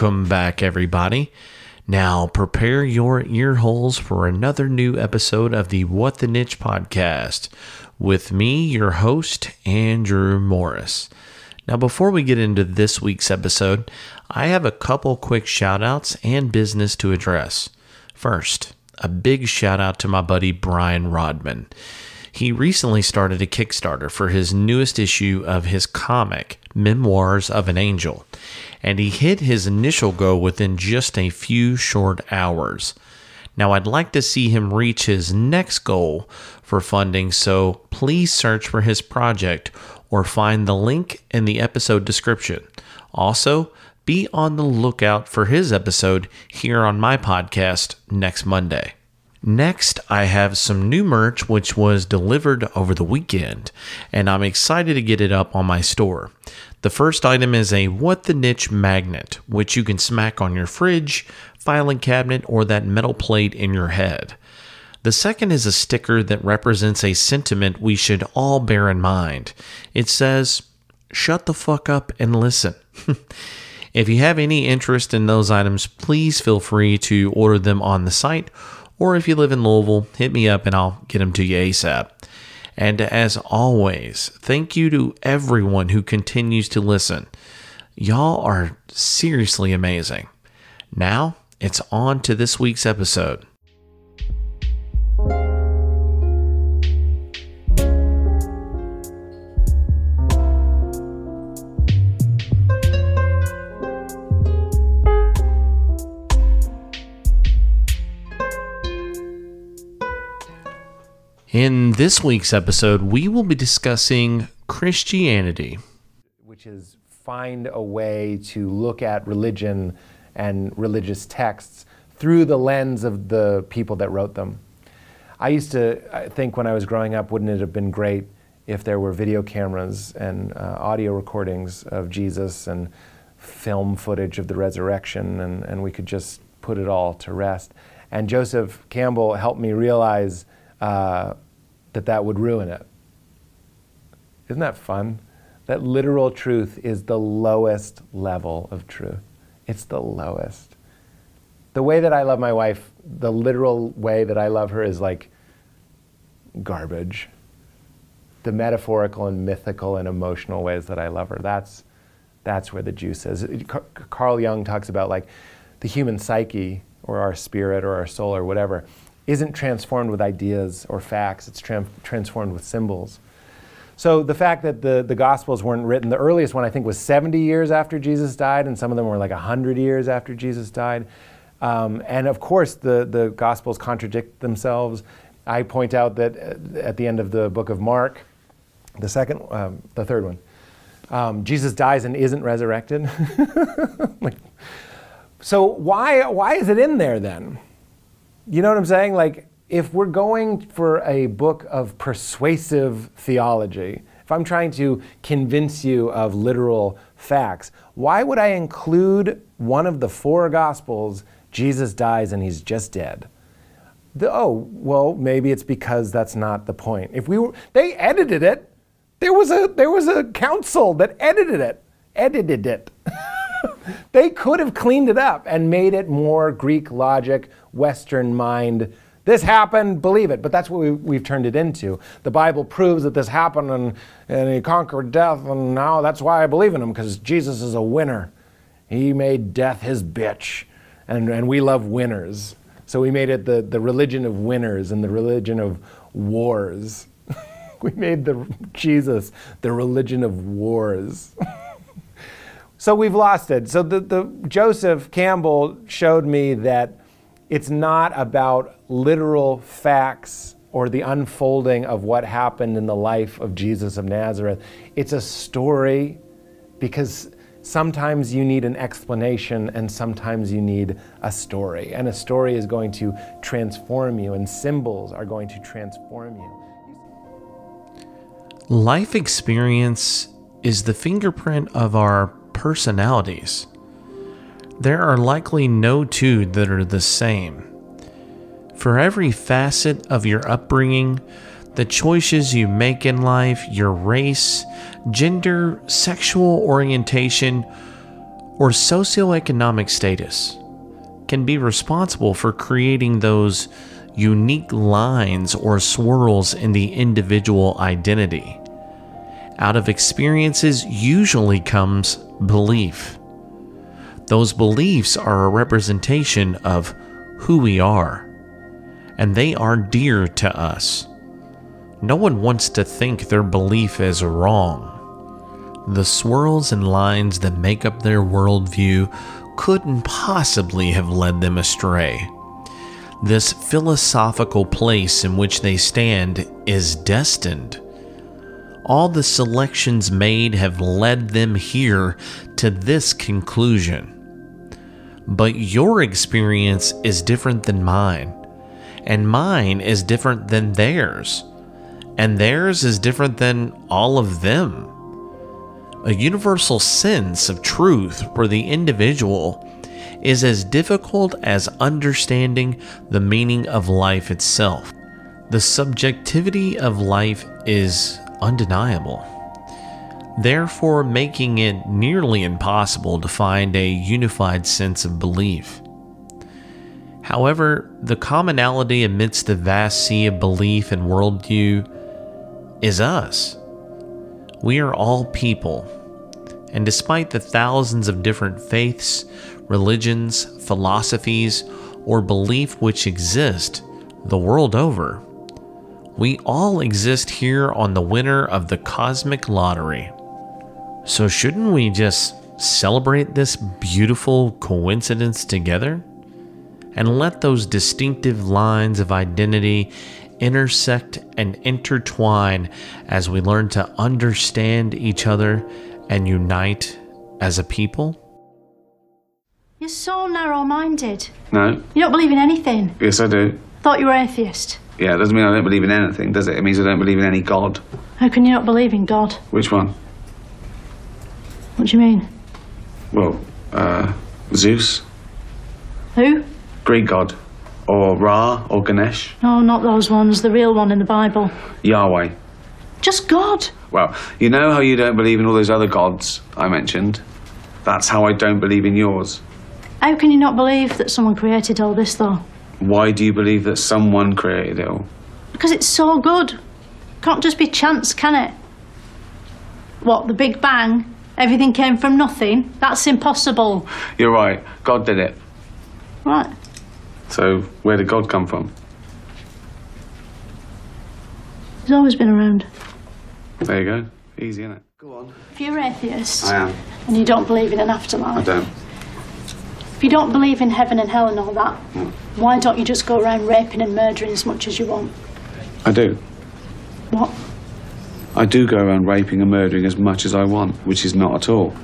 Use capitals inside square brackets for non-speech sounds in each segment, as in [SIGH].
Welcome back, everybody. Now, prepare your ear holes for another new episode of the What the Niche podcast with me, your host, Andrew Morris. Now, before we get into this week's episode, I have a couple quick shout outs and business to address. First, a big shout out to my buddy Brian Rodman. He recently started a Kickstarter for his newest issue of his comic, Memoirs of an Angel, and he hit his initial goal within just a few short hours. Now, I'd like to see him reach his next goal for funding, so please search for his project or find the link in the episode description. Also, be on the lookout for his episode here on my podcast next Monday. Next, I have some new merch which was delivered over the weekend, and I'm excited to get it up on my store. The first item is a What the Niche magnet, which you can smack on your fridge, filing cabinet, or that metal plate in your head. The second is a sticker that represents a sentiment we should all bear in mind. It says, Shut the fuck up and listen. [LAUGHS] if you have any interest in those items, please feel free to order them on the site or if you live in Louisville, hit me up and I'll get them to you ASAP. And as always, thank you to everyone who continues to listen. Y'all are seriously amazing. Now, it's on to this week's episode. In this week's episode, we will be discussing Christianity, which is find a way to look at religion and religious texts through the lens of the people that wrote them. I used to think when I was growing up, wouldn't it have been great if there were video cameras and uh, audio recordings of Jesus and film footage of the resurrection, and, and we could just put it all to rest. And Joseph Campbell helped me realize uh, that that would ruin it. Isn't that fun? That literal truth is the lowest level of truth. It's the lowest. The way that I love my wife, the literal way that I love her is like garbage. The metaphorical and mythical and emotional ways that I love her, that's, that's where the juice is. Carl Jung talks about like the human psyche or our spirit or our soul or whatever isn't transformed with ideas or facts, it's tra- transformed with symbols. So the fact that the, the Gospels weren't written, the earliest one I think was 70 years after Jesus died, and some of them were like 100 years after Jesus died. Um, and of course, the, the Gospels contradict themselves. I point out that uh, at the end of the book of Mark, the second, um, the third one, um, Jesus dies and isn't resurrected. [LAUGHS] like, so why, why is it in there then? You know what I'm saying? Like, if we're going for a book of persuasive theology, if I'm trying to convince you of literal facts, why would I include one of the four Gospels, Jesus dies and he's just dead? The, oh, well, maybe it's because that's not the point. If we were, they edited it. There was a there was a council that edited it, edited it. [LAUGHS] they could have cleaned it up and made it more Greek logic, Western mind. This happened, believe it. But that's what we, have turned it into. The Bible proves that this happened and, and he conquered death, and now that's why I believe in him, because Jesus is a winner. He made death his bitch. And, and we love winners. So we made it the, the religion of winners and the religion of wars. [LAUGHS] we made the Jesus the religion of wars. [LAUGHS] so we've lost it. So the, the Joseph Campbell showed me that it's not about literal facts or the unfolding of what happened in the life of Jesus of Nazareth. It's a story because sometimes you need an explanation and sometimes you need a story. And a story is going to transform you, and symbols are going to transform you. Life experience is the fingerprint of our personalities there are likely no two that are the same. For every facet of your upbringing, the choices you make in life, your race, gender, sexual orientation, or socioeconomic status can be responsible for creating those unique lines or swirls in the individual identity. Out of experiences usually comes belief. Those beliefs are a representation of who we are, and they are dear to us. No one wants to think their belief is wrong. The swirls and lines that make up their worldview couldn't possibly have led them astray. This philosophical place in which they stand is destined. All the selections made have led them here to this conclusion. But your experience is different than mine, and mine is different than theirs, and theirs is different than all of them a universal sense of truth for the individual is as difficult as understanding the meaning of life itself. The subjectivity of life is undeniable, therefore, making it nearly impossible to find a unified sense of belief. However, the commonality amidst the vast sea of belief and worldview is us. We are all people, and despite the thousands of different faiths, religions, philosophies, or belief which exist the world over, we all exist here on the winner of the cosmic lottery. So, shouldn't we just celebrate this beautiful coincidence together? And let those distinctive lines of identity intersect and intertwine as we learn to understand each other and unite as a people? You're so narrow minded. No. You don't believe in anything. Yes, I do. Thought you were atheist. Yeah, it doesn't mean I don't believe in anything, does it? It means I don't believe in any God. How can you not believe in God? Which one? What do you mean? Well, uh, Zeus, Who? Greek God, or Ra, or Ganesh, No, not those ones. The real one in the Bible. Yahweh. Just God. Well, you know how you don't believe in all those other gods I mentioned? That's how I don't believe in yours. How can you not believe that someone created all this, though? Why do you believe that someone created it all? Because it's so good. Can't just be chance, can it? What, the Big Bang? Everything came from nothing? That's impossible. You're right, God did it. Right. So, where did God come from? He's always been around. There you go. Easy, isn't it? Go on. If you're atheist I am. and you don't believe in an afterlife... I don't. If you don't believe in heaven and hell and all that, why don't you just go around raping and murdering as much as you want? I do. What? I do go around raping and murdering as much as I want, which is not at all.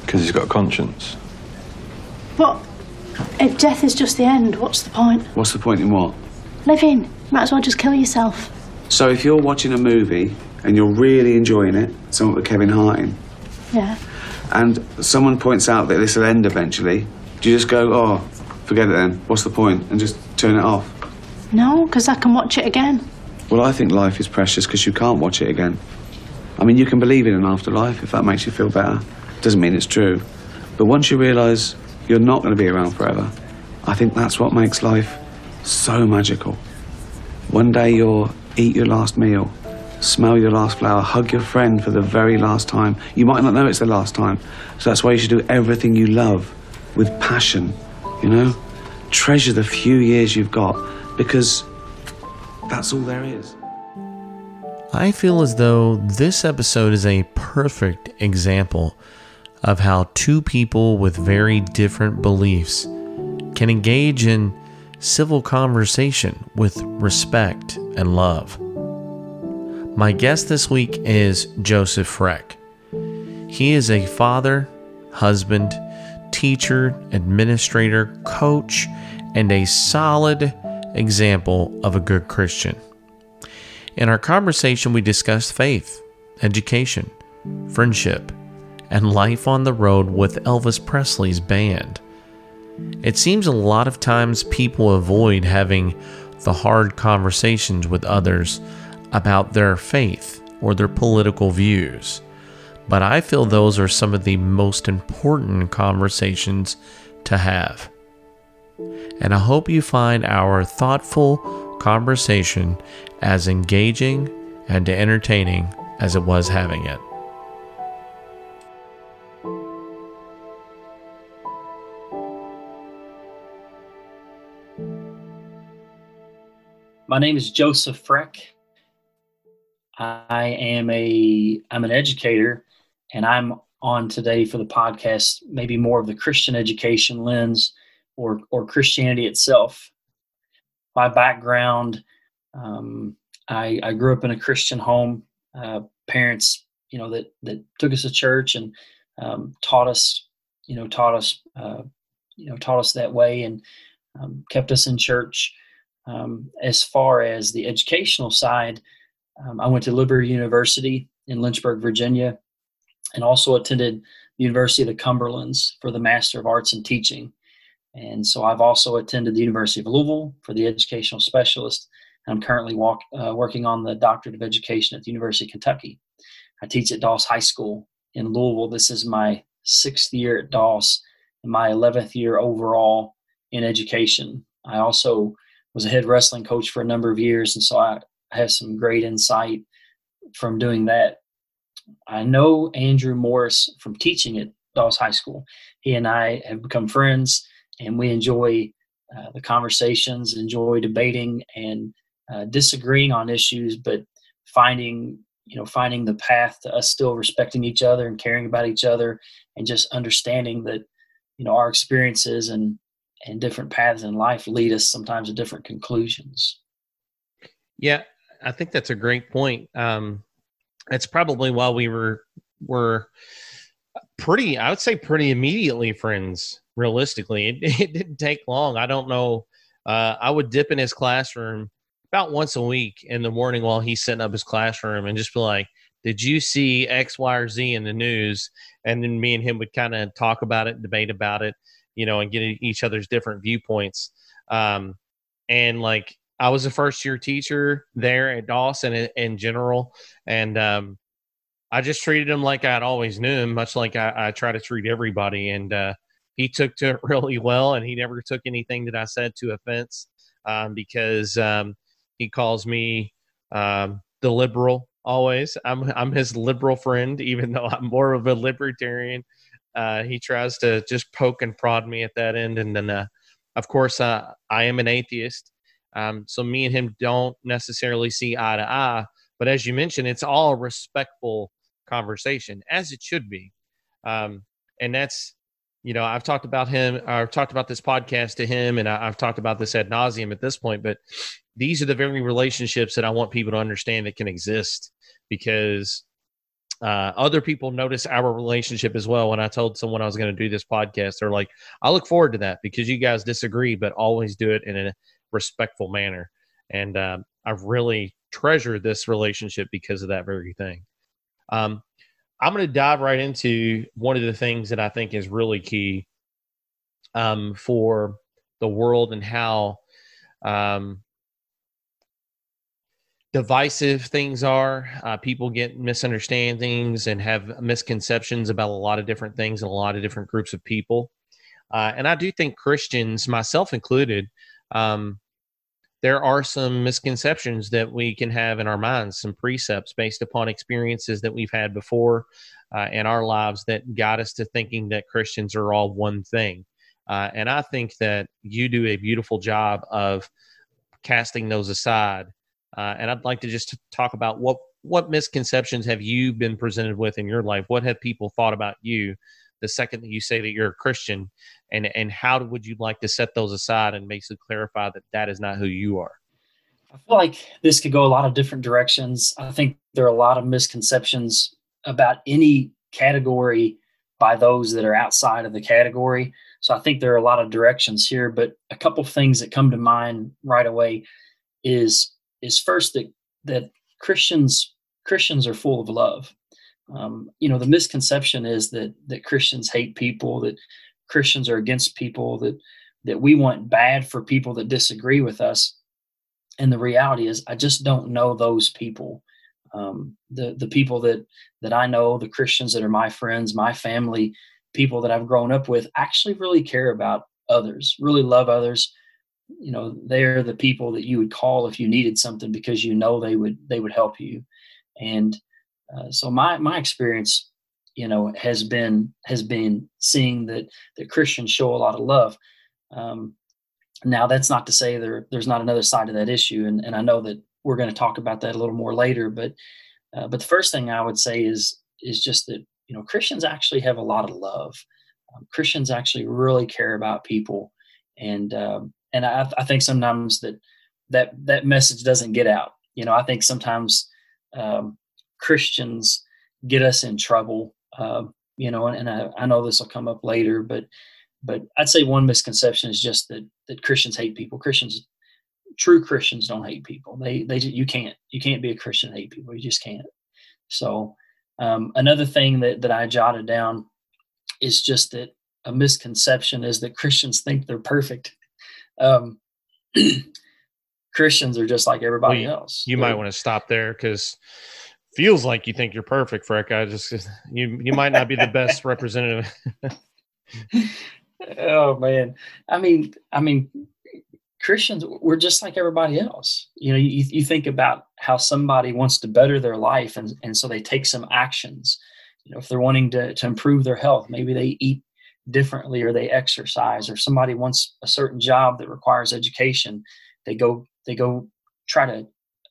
Because he's got a conscience. But if death is just the end, what's the point? What's the point in what? Living. Might as well just kill yourself. So if you're watching a movie and you're really enjoying it, something with Kevin Hart in, Yeah. And someone points out that this will end eventually, do you just go, oh, forget it then, what's the point, and just turn it off? No, because I can watch it again. Well, I think life is precious because you can't watch it again. I mean, you can believe in an afterlife if that makes you feel better. Doesn't mean it's true. But once you realise you're not going to be around forever, I think that's what makes life so magical. One day you'll eat your last meal, smell your last flower, hug your friend for the very last time. You might not know it's the last time. So that's why you should do everything you love with passion, you know? Treasure the few years you've got because that's all there is. I feel as though this episode is a perfect example of how two people with very different beliefs can engage in civil conversation with respect and love. My guest this week is Joseph Freck. He is a father, husband, teacher, administrator, coach, and a solid example of a good Christian. In our conversation, we discussed faith, education, friendship, and life on the road with Elvis Presley's band. It seems a lot of times people avoid having the hard conversations with others about their faith or their political views. but I feel those are some of the most important conversations to have. And I hope you find our thoughtful conversation as engaging and entertaining as it was having it. My name is Joseph Freck. I am a I'm an educator and I'm on today for the podcast maybe more of the Christian education lens or or Christianity itself. My background, um, I, I grew up in a Christian home. Uh, parents, you know, that that took us to church and um, taught us, you know, taught us, uh, you know, taught us that way and um, kept us in church. Um, as far as the educational side, um, I went to Liberty University in Lynchburg, Virginia, and also attended the University of the Cumberlands for the Master of Arts in Teaching. And so I've also attended the University of Louisville for the educational specialist. I'm currently walk, uh, working on the Doctorate of Education at the University of Kentucky. I teach at Doss High School in Louisville. This is my sixth year at Doss and my 11th year overall in education. I also was a head wrestling coach for a number of years, and so I have some great insight from doing that. I know Andrew Morris from teaching at Doss High School. He and I have become friends and we enjoy uh, the conversations, enjoy debating and uh, disagreeing on issues, but finding you know finding the path to us still respecting each other and caring about each other and just understanding that you know our experiences and and different paths in life lead us sometimes to different conclusions yeah i think that's a great point um it's probably why we were were pretty i would say pretty immediately friends realistically. It, [LAUGHS] it didn't take long. I don't know. Uh, I would dip in his classroom about once a week in the morning while he's setting up his classroom and just be like, did you see X, Y, or Z in the news? And then me and him would kind of talk about it, debate about it, you know, and get each other's different viewpoints. Um, and like, I was a first year teacher there at Dawson in, in general. And, um, I just treated him like I'd always knew him, much like I, I try to treat everybody. And, uh, he took to it [LAUGHS] really well, and he never took anything that I said to offense um, because um, he calls me um, the liberal always. I'm I'm his liberal friend, even though I'm more of a libertarian. Uh, he tries to just poke and prod me at that end, and then uh, of course uh, I am an atheist. Um, so me and him don't necessarily see eye to eye. But as you mentioned, it's all respectful conversation, as it should be. Um, and that's you know, I've talked about him, I've talked about this podcast to him, and I, have talked about this ad nauseum at this point. But these are the very relationships that I want people to understand that can exist because uh, other people notice our relationship as well. When I told someone I was going to do this podcast, they're like, I look forward to that because you guys disagree, but always do it in a respectful manner. And uh, I've really treasured this relationship because of that very thing. Um, I'm going to dive right into one of the things that I think is really key um, for the world and how um, divisive things are. Uh, people get misunderstandings and have misconceptions about a lot of different things and a lot of different groups of people. Uh, and I do think Christians, myself included, um, there are some misconceptions that we can have in our minds, some precepts based upon experiences that we've had before uh, in our lives that got us to thinking that Christians are all one thing. Uh, and I think that you do a beautiful job of casting those aside. Uh, and I'd like to just talk about what what misconceptions have you been presented with in your life? What have people thought about you the second that you say that you're a Christian, and and how would you like to set those aside and basically clarify that that is not who you are? I feel like this could go a lot of different directions. I think there are a lot of misconceptions about any category by those that are outside of the category. So I think there are a lot of directions here, but a couple of things that come to mind right away is is first that that Christians Christians are full of love um, you know the misconception is that that christians hate people that christians are against people that that we want bad for people that disagree with us and the reality is i just don't know those people Um, the the people that that I know, the Christians that are my friends, my family, people that I've grown up with, actually really care about others, really love others. You know, they're the people that you would call if you needed something because you know they would they would help you. And uh, so my my experience, you know, has been has been seeing that that Christians show a lot of love. Um, now that's not to say there there's not another side of that issue, and and I know that we're going to talk about that a little more later. But uh, but the first thing I would say is is just that you know Christians actually have a lot of love. Um, Christians actually really care about people, and um, and I, I think sometimes that that that message doesn't get out. You know, I think sometimes um, Christians get us in trouble. Uh, you know, and, and I, I know this will come up later, but but I'd say one misconception is just that that Christians hate people. Christians, true Christians, don't hate people. They they you can't you can't be a Christian and hate people. You just can't. So um, another thing that that I jotted down is just that a misconception is that Christians think they're perfect. Um, [CLEARS THROAT] Christians are just like everybody well, you, else. You might want to stop there because feels like you think you're perfect, Freck. I just [LAUGHS] you you might not be the best [LAUGHS] representative. oh man, I mean, I mean, Christians we're just like everybody else. You know, you, you think about how somebody wants to better their life, and and so they take some actions. You know, if they're wanting to to improve their health, maybe they eat differently or they exercise, or somebody wants a certain job that requires education, they go they go try to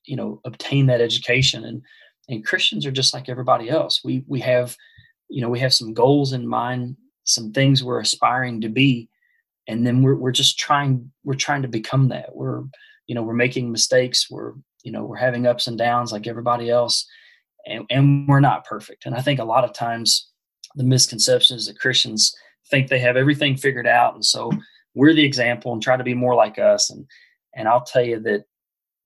you know obtain that education and and christians are just like everybody else. We we have you know we have some goals in mind some things we're aspiring to be and then we're, we're just trying we're trying to become that. We're you know we're making mistakes. We're you know we're having ups and downs like everybody else and, and we're not perfect. And i think a lot of times the misconception is that christians think they have everything figured out and so we're the example and try to be more like us. And and i'll tell you that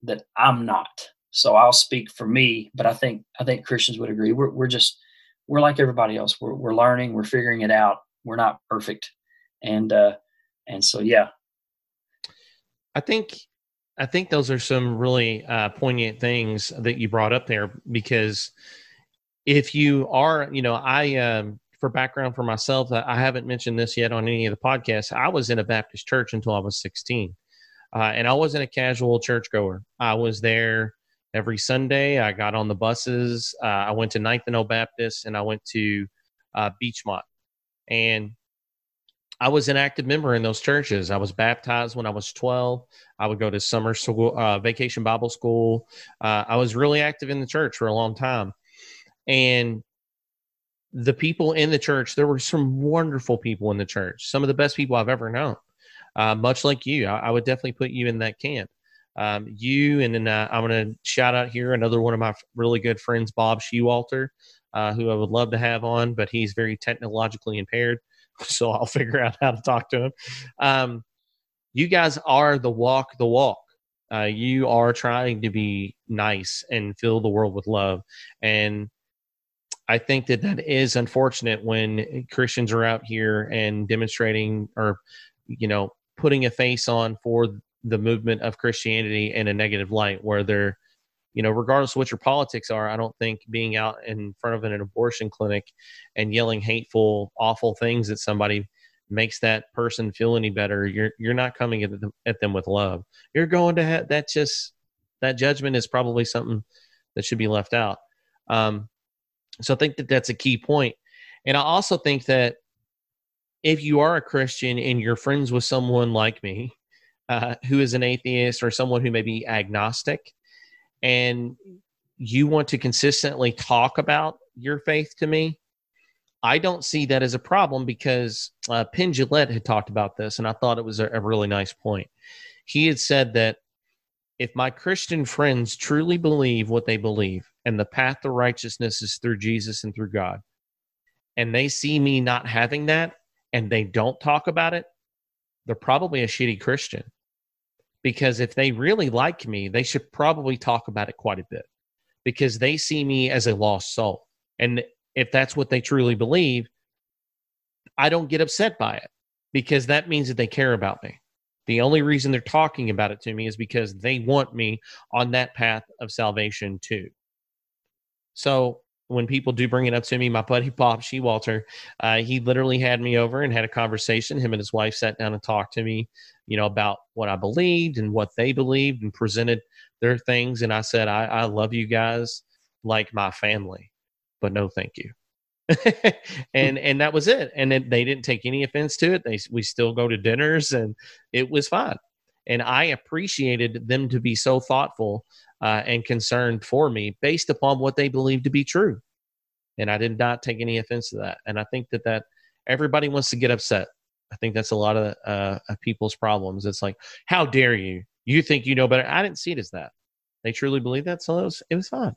that i'm not so I'll speak for me, but I think I think Christians would agree. We're we're just we're like everybody else. We're we're learning. We're figuring it out. We're not perfect, and uh, and so yeah. I think I think those are some really uh, poignant things that you brought up there because if you are, you know, I um, for background for myself, I haven't mentioned this yet on any of the podcasts. I was in a Baptist church until I was 16. Uh, and I wasn't a casual churchgoer. I was there every Sunday. I got on the buses. Uh, I went to Ninth and O Baptist and I went to uh, Beechmont. And I was an active member in those churches. I was baptized when I was 12. I would go to summer school, uh, vacation Bible school. Uh, I was really active in the church for a long time. And the people in the church, there were some wonderful people in the church, some of the best people I've ever known. Uh, much like you, I, I would definitely put you in that camp um, you, and then uh, I'm going to shout out here another one of my really good friends, Bob Shewalter, uh, who I would love to have on, but he's very technologically impaired, [LAUGHS] so I'll figure out how to talk to him. Um, you guys are the walk the walk. Uh, you are trying to be nice and fill the world with love, and I think that that is unfortunate when Christians are out here and demonstrating or, you know, putting a face on for the movement of Christianity in a negative light, where they're, you know, regardless of what your politics are, I don't think being out in front of an abortion clinic and yelling hateful, awful things at somebody makes that person feel any better. You're you're not coming at them, at them with love. You're going to have that just that judgment is probably something that should be left out. Um, so I think that that's a key point, and I also think that if you are a Christian and you're friends with someone like me uh, who is an atheist or someone who may be agnostic, and you want to consistently talk about your faith to me, I don't see that as a problem because uh, Penn Jillette had talked about this, and I thought it was a, a really nice point. He had said that if my Christian friends truly believe what they believe, and the path to righteousness is through Jesus and through God, and they see me not having that, and they don't talk about it, they're probably a shitty Christian because if they really like me, they should probably talk about it quite a bit because they see me as a lost soul. And if that's what they truly believe, I don't get upset by it because that means that they care about me. The only reason they're talking about it to me is because they want me on that path of salvation too. So when people do bring it up to me, my buddy Bob Shewalter, uh, he literally had me over and had a conversation. Him and his wife sat down and talked to me, you know, about what I believed and what they believed and presented their things. And I said, I, I love you guys like my family, but no, thank you. [LAUGHS] and and that was it. And then they didn't take any offense to it. They we still go to dinners, and it was fine. And I appreciated them to be so thoughtful uh, and concerned for me based upon what they believed to be true. And I did not take any offense to that. And I think that that everybody wants to get upset. I think that's a lot of, uh, of people's problems. It's like, how dare you? You think you know better. I didn't see it as that. They truly believe that. So it was, it was fun.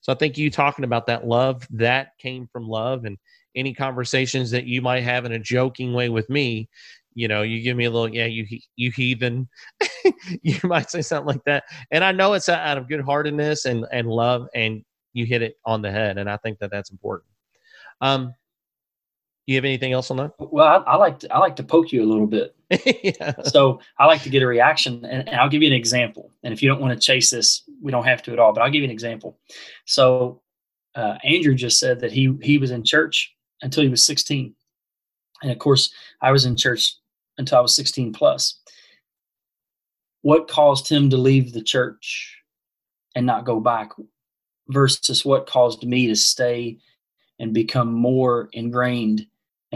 So I think you talking about that love, that came from love. And any conversations that you might have in a joking way with me, you know, you give me a little, yeah, you you heathen. [LAUGHS] you might say something like that, and I know it's out of good heartedness and and love, and you hit it on the head, and I think that that's important. Um, you have anything else on that? Well, I, I like to I like to poke you a little bit. [LAUGHS] yeah. So I like to get a reaction, and, and I'll give you an example. And if you don't want to chase this, we don't have to at all. But I'll give you an example. So uh, Andrew just said that he he was in church until he was 16, and of course I was in church until I was 16 plus. What caused him to leave the church and not go back versus what caused me to stay and become more ingrained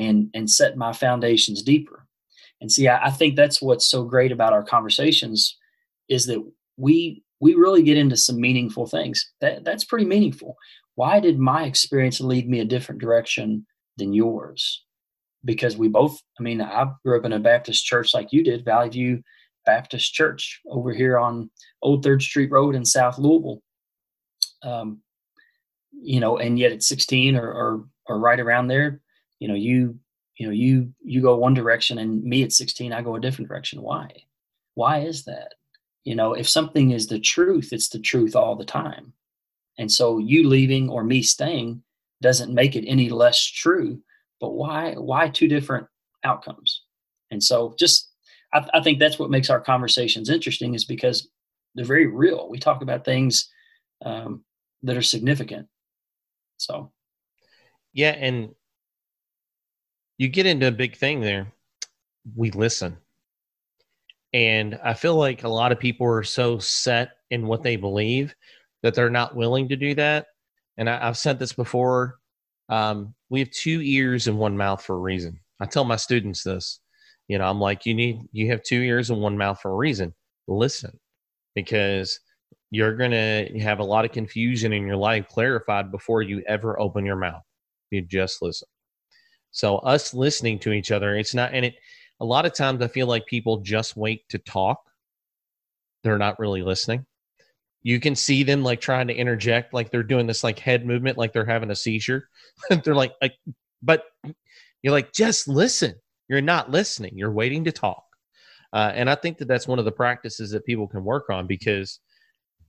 and and set my foundations deeper. And see, I, I think that's what's so great about our conversations is that we we really get into some meaningful things. That that's pretty meaningful. Why did my experience lead me a different direction than yours? because we both, I mean, I grew up in a Baptist church like you did, Valley View Baptist Church over here on Old Third Street Road in South Louisville. Um, you know, and yet at 16 or, or, or right around there, you know, you, you know, you, you go one direction and me at 16, I go a different direction. Why? Why is that? You know, if something is the truth, it's the truth all the time. And so you leaving or me staying doesn't make it any less true but why why two different outcomes and so just I, I, think that's what makes our conversations interesting is because they're very real we talk about things um, that are significant so yeah and you get into a big thing there we listen and i feel like a lot of people are so set in what they believe that they're not willing to do that and I, have said this before um, we have two ears and one mouth for a reason. I tell my students this. You know, I'm like, you need, you have two ears and one mouth for a reason. Listen, because you're going to have a lot of confusion in your life clarified before you ever open your mouth. You just listen. So, us listening to each other, it's not, and it, a lot of times I feel like people just wait to talk. They're not really listening. You can see them like trying to interject like they're doing this like head movement like they're having a seizure. [LAUGHS] They're like, like but you're like just listen. You're not listening. You're waiting to talk. Uh, and i think that that's one of the practices that people can work on because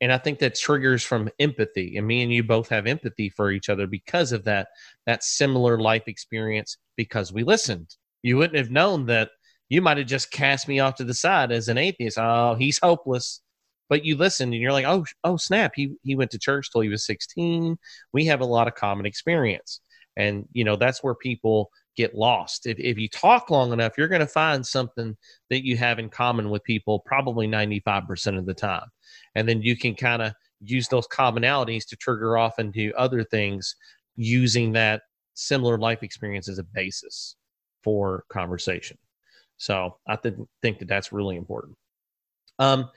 and i think that triggers from empathy and me and you both have empathy for each other because of that that similar life experience because we listened. You wouldn't have known that you might have just cast me off to the side as an atheist. Oh he's hopeless. But you listen and you're like, oh, oh, snap, he he went to church till he was 16. We have a lot of common experience, and you know that's where people get lost. If if you talk long enough, you're going to find something that you have in common with people, probably 95% of the time, and then you can kind of use those commonalities to trigger off into other things using that similar life experience as a basis for conversation. So I th- think that that's really important. Um,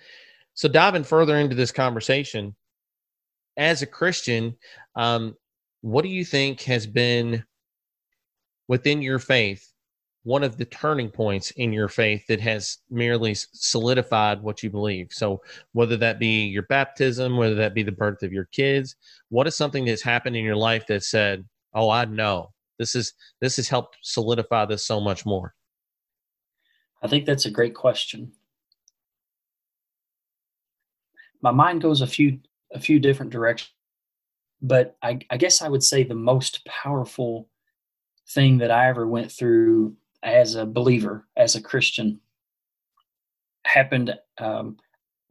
so diving further into this conversation, as a Christian, um, what do you think has been within your faith one of the turning points in your faith that has merely solidified what you believe. So, whether that be your baptism, whether that be the birth of your kids, what is something that's happened in your life that said, "Oh, I know this is this has helped solidify this so much more." I think that's a great question my mind goes a few a few different directions but I, I guess i would say the most powerful thing that i ever went through as a believer as a christian happened um,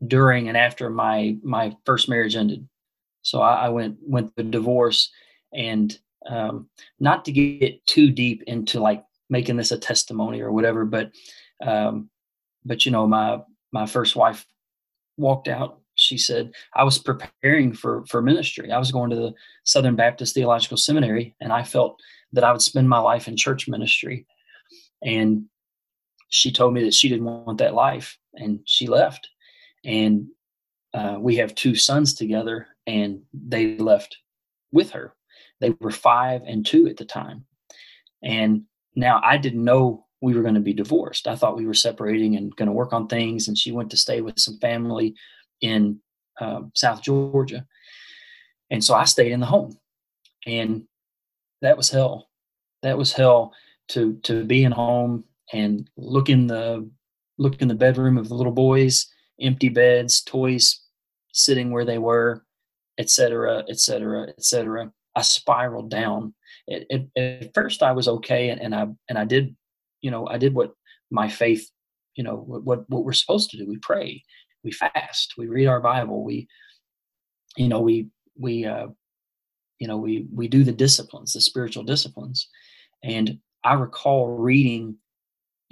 during and after my my first marriage ended. So I, I went went the divorce, and um, not to get too deep into like making this a testimony or whatever, but um, but you know my my first wife walked out. She said i was preparing for for ministry. I was going to the southern baptist theological seminary and i felt that i would spend my life in church ministry. And she told me that she didn't want that life and she left. And uh, we have two sons together and they left with her. They were five and two at the time. And now i didn't know we were going to be divorced. I thought we were separating and going to work on things and she went to stay with some family in um, south georgia. And so i stayed in the home. And that was hell. That was hell to to be in home and look in the look in the bedroom of the little boys empty beds toys sitting where they were etc etc etc i spiraled down. It, it, at first i was okay and, and i and i did you know i did what my faith you know what what we're supposed to do. We pray. We fast. We read our bible. We you know we we uh you know we we do the disciplines the spiritual disciplines and i recall reading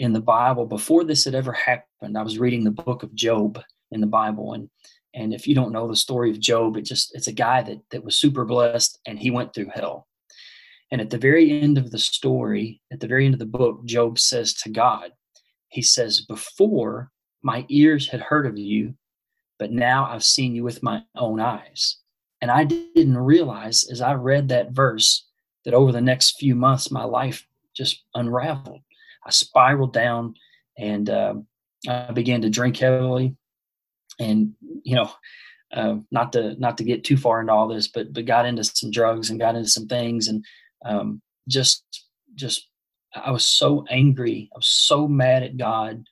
in the Bible before this had ever happened. I was reading the book of Job in the Bible, and and if you don't know the story of Job, it just it's a guy that that was super blessed and he went through hell. And at the very end of the story, at the very end of the book, Job says to God, he says, "Before my ears had heard of you, but now I've seen you with my own eyes." And I didn't realize as I read that verse that over the next few months my life just unraveled I spiraled down and uh, I began to drink heavily. And, you know, uh, not to not to get too far into all this, but but got into some drugs and got into some things and um, just just I was so angry. I was so mad at God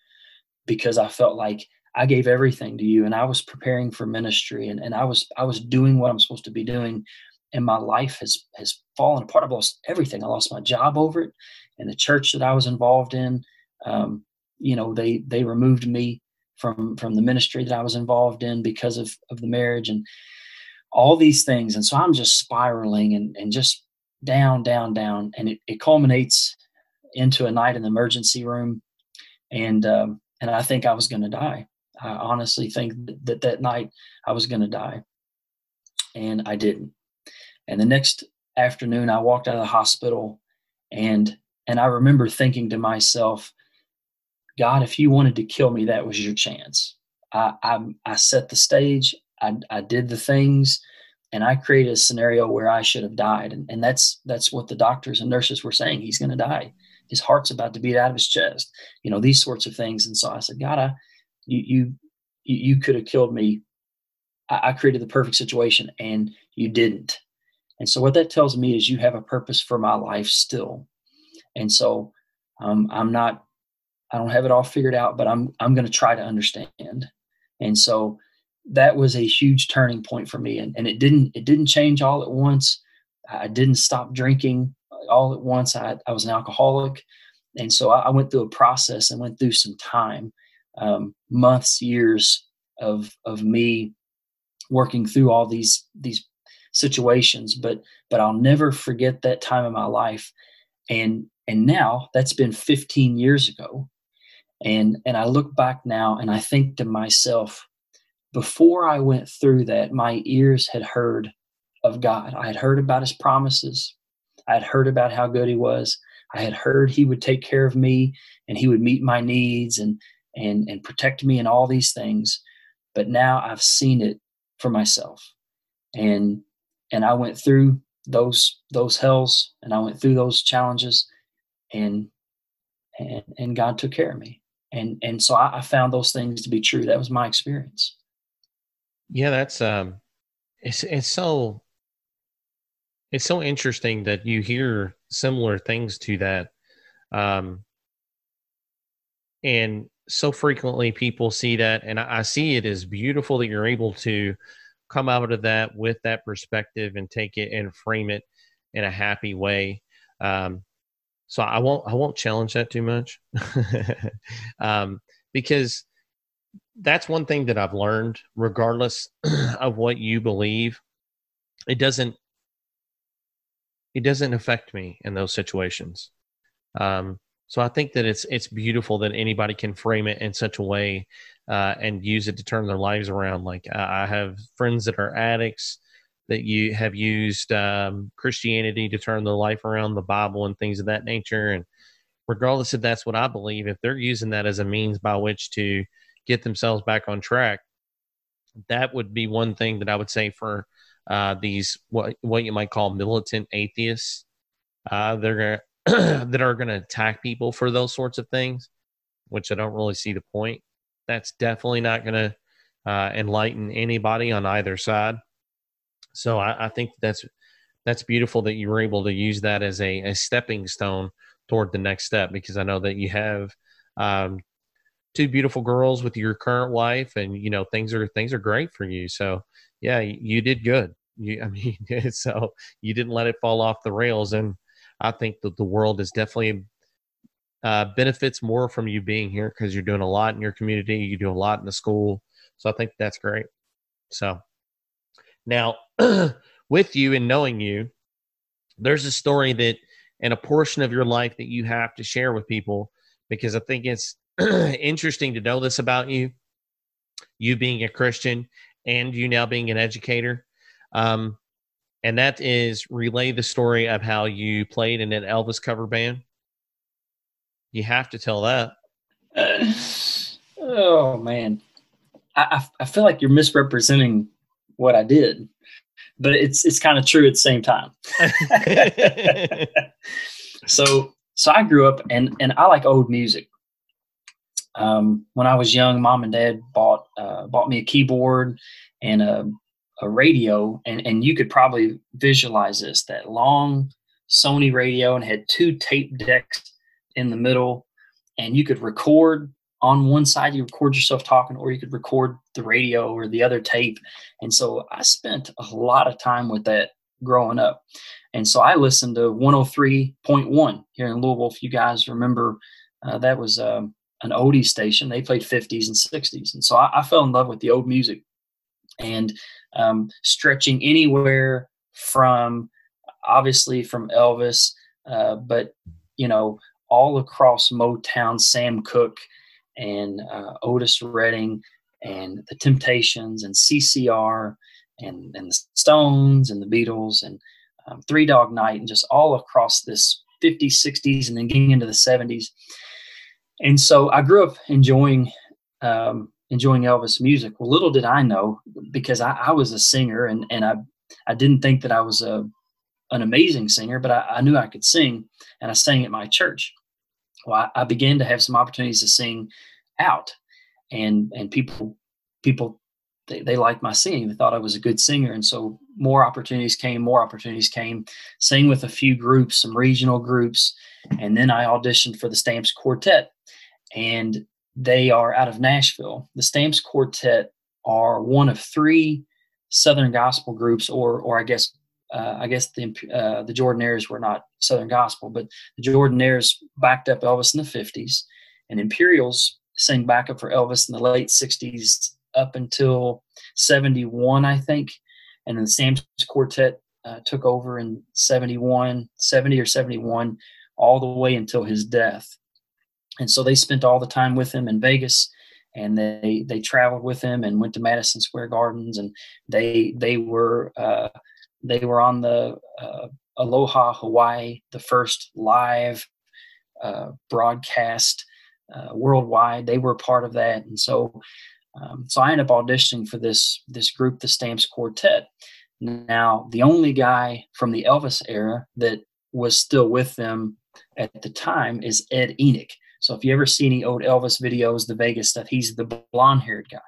because I felt like I gave everything to you and I was preparing for ministry and, and I was I was doing what I'm supposed to be doing and my life has has fallen apart. I've lost everything. I lost my job over it and the church that I was involved in, um, you know, they they removed me from from the ministry that I was involved in because of of the marriage and all these things. And so I'm just spiraling and and just down, down, down, and it, it culminates into a night in the emergency room, and um, and I think I was going to die. I honestly think that that night I was going to die, and I didn't. And the next afternoon, I walked out of the hospital, and and I remember thinking to myself, God, if you wanted to kill me, that was your chance. I, I, I set the stage, I, I did the things, and I created a scenario where I should have died. And, and that's that's what the doctors and nurses were saying. He's going to die. His heart's about to beat out of his chest. You know these sorts of things. And so I said, God, I, you you you could have killed me. I, I created the perfect situation, and you didn't. And so what that tells me is you have a purpose for my life still. And so um, I'm not, I don't have it all figured out, but I'm, I'm going to try to understand. And so that was a huge turning point for me. And, and it didn't, it didn't change all at once. I didn't stop drinking all at once. I, I was an alcoholic. And so I, I went through a process and went through some time, um, months, years of, of me working through all these, these situations, but, but I'll never forget that time in my life. And and now that's been 15 years ago. And and I look back now and I think to myself, before I went through that, my ears had heard of God. I had heard about his promises. I had heard about how good he was. I had heard he would take care of me and he would meet my needs and and and protect me and all these things. But now I've seen it for myself. And and I went through those those hells and I went through those challenges and and and God took care of me. And and so I, I found those things to be true. That was my experience. Yeah, that's um it's it's so it's so interesting that you hear similar things to that. Um and so frequently people see that and I, see it as beautiful that you're able to come out of that with that perspective and take it and frame it in a happy way. Um, so I won't I won't challenge that too much, [LAUGHS] um, because that's one thing that I've learned, regardless [CLEARS THROAT] of what you believe. it doesn't it doesn't affect me in those situations. Um, so I think that it's it's beautiful that anybody can frame it in such a way uh, and use it to turn their lives around. Like I have friends that are addicts that you have used um, Christianity to turn their life around, the Bible and things of that nature. And regardless if that's what I believe, if they're using that as a means by which to get themselves back on track, that would be one thing that I would say for uh, these what what you might call militant atheists. Uh, they're [CLEARS THROAT] that are gonna attack people for those sorts of things, which I don't really see the point. That's definitely not gonna uh, enlighten anybody on either side. So I, I, think that's that's beautiful that you were able to use that as a, a stepping stone toward the next step because I know that you have um, two beautiful girls with your current wife and you know things are things are great for you so yeah you did good you i mean [LAUGHS] so you didn't let it fall off the rails and i think that the world is definitely uh, benefits more from you being here because you're doing a lot in your community you do a lot in the school so i think that's great so now [CLEARS THROAT] with you and knowing you there's a story that and a portion of your life that you have to share with people because i think it's [CLEARS THROAT] interesting to know this about you, you being a Christian and you now being an educator. Um, and that is relay the story of how you played in an Elvis cover band. You have to tell that. Uh, [SIGHS] oh man, I, I feel like you're misrepresenting what I did, but it's it's kind of true at the same time. [LAUGHS] [LAUGHS] so so I grew up and and I like old music. Um, when I was young, mom and dad bought uh, bought me a keyboard and a, a radio, and and you could probably visualize this that long Sony radio and had two tape decks in the middle, and you could record on one side you record yourself talking or you could record the radio or the other tape and so i spent a lot of time with that growing up and so i listened to 103.1 here in louisville if you guys remember uh, that was um, an oldie station. They played 50s and 60s. And so I, I fell in love with the old music and um, stretching anywhere from obviously from Elvis, uh, but you know, all across Motown, Sam Cooke and uh, Otis Redding and the Temptations and CCR and, and the Stones and the Beatles and um, Three Dog Night and just all across this 50s, 60s, and then getting into the 70s and so I grew up enjoying um, enjoying Elvis music. Well, little did I know because I, I, was a singer and and I I didn't think that I was a an amazing singer, but I, I knew I could sing, and I sang at my church. Well, I, I began to have some opportunities to sing out, and and people people they, they liked my singing. They thought I was a good singer. And so more opportunities came, more opportunities came, sang with a few groups, some regional groups. And then I auditioned for the Stamps Quartet and they are out of Nashville. The Stamps Quartet are one of three Southern gospel groups, or or I guess uh, I guess the uh, the Jordanaires were not Southern gospel, but the Jordanaires backed up Elvis in the '50s, and Imperials sang backup for Elvis in the late '60s up until '71, I think, and then the Stamps Quartet uh, took over in 71, 70 or 71, all the way until his death and so they spent all the time with him in Vegas and they they traveled with him and went to Madison Square Gardens and they they were uh, they were on the uh, Aloha Hawaii the first live uh, broadcast uh, worldwide. They were part of that. And so um, so I ended up auditioning for this this group the Stamps Quartet. Now the only guy from the Elvis era that was still with them at the time is Ed Enoch so if you ever see any old Elvis videos, the Vegas stuff, he's the blonde haired guy.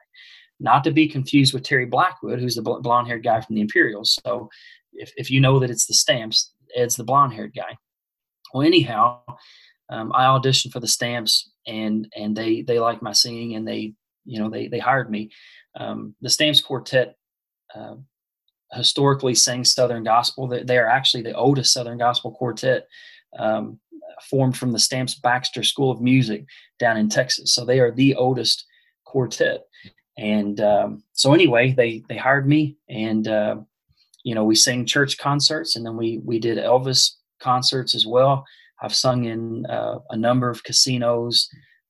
Not to be confused with Terry Blackwood, who's the blonde haired guy from the Imperials. So if, if you know that it's the Stamps, Ed's the blonde haired guy. Well, anyhow, um, I auditioned for the Stamps and and they they liked my singing and they you know they they hired me. Um, the Stamps Quartet uh, historically sang Southern gospel. They, they, are actually the oldest Southern gospel quartet. Um, formed from the Stamps Baxter School of Music down in Texas. So they are the oldest quartet. And um, so anyway, they they hired me, and uh, you know, we sang church concerts, and then we we did Elvis concerts as well. I've sung in uh, a number of casinos.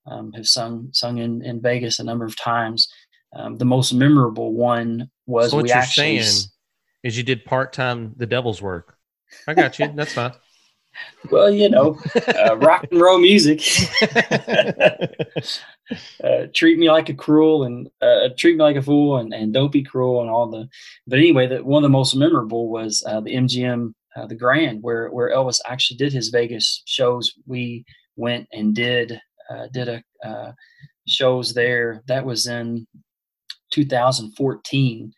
Um, have sung sung in, in Vegas a number of times. Um, the most memorable one was So what we you're actually saying is you did part time the devil's work. I got you. That's fine. Well, you know, uh, [LAUGHS] rock and roll music. [LAUGHS] uh, treat me like a cruel and uh, treat me like a fool and, and don't be cruel and all the. But anyway, that one of the most memorable was uh, the MGM uh, the Grand where where Elvis actually did his Vegas shows. We went and did uh, did a uh, shows there. That was in 2014.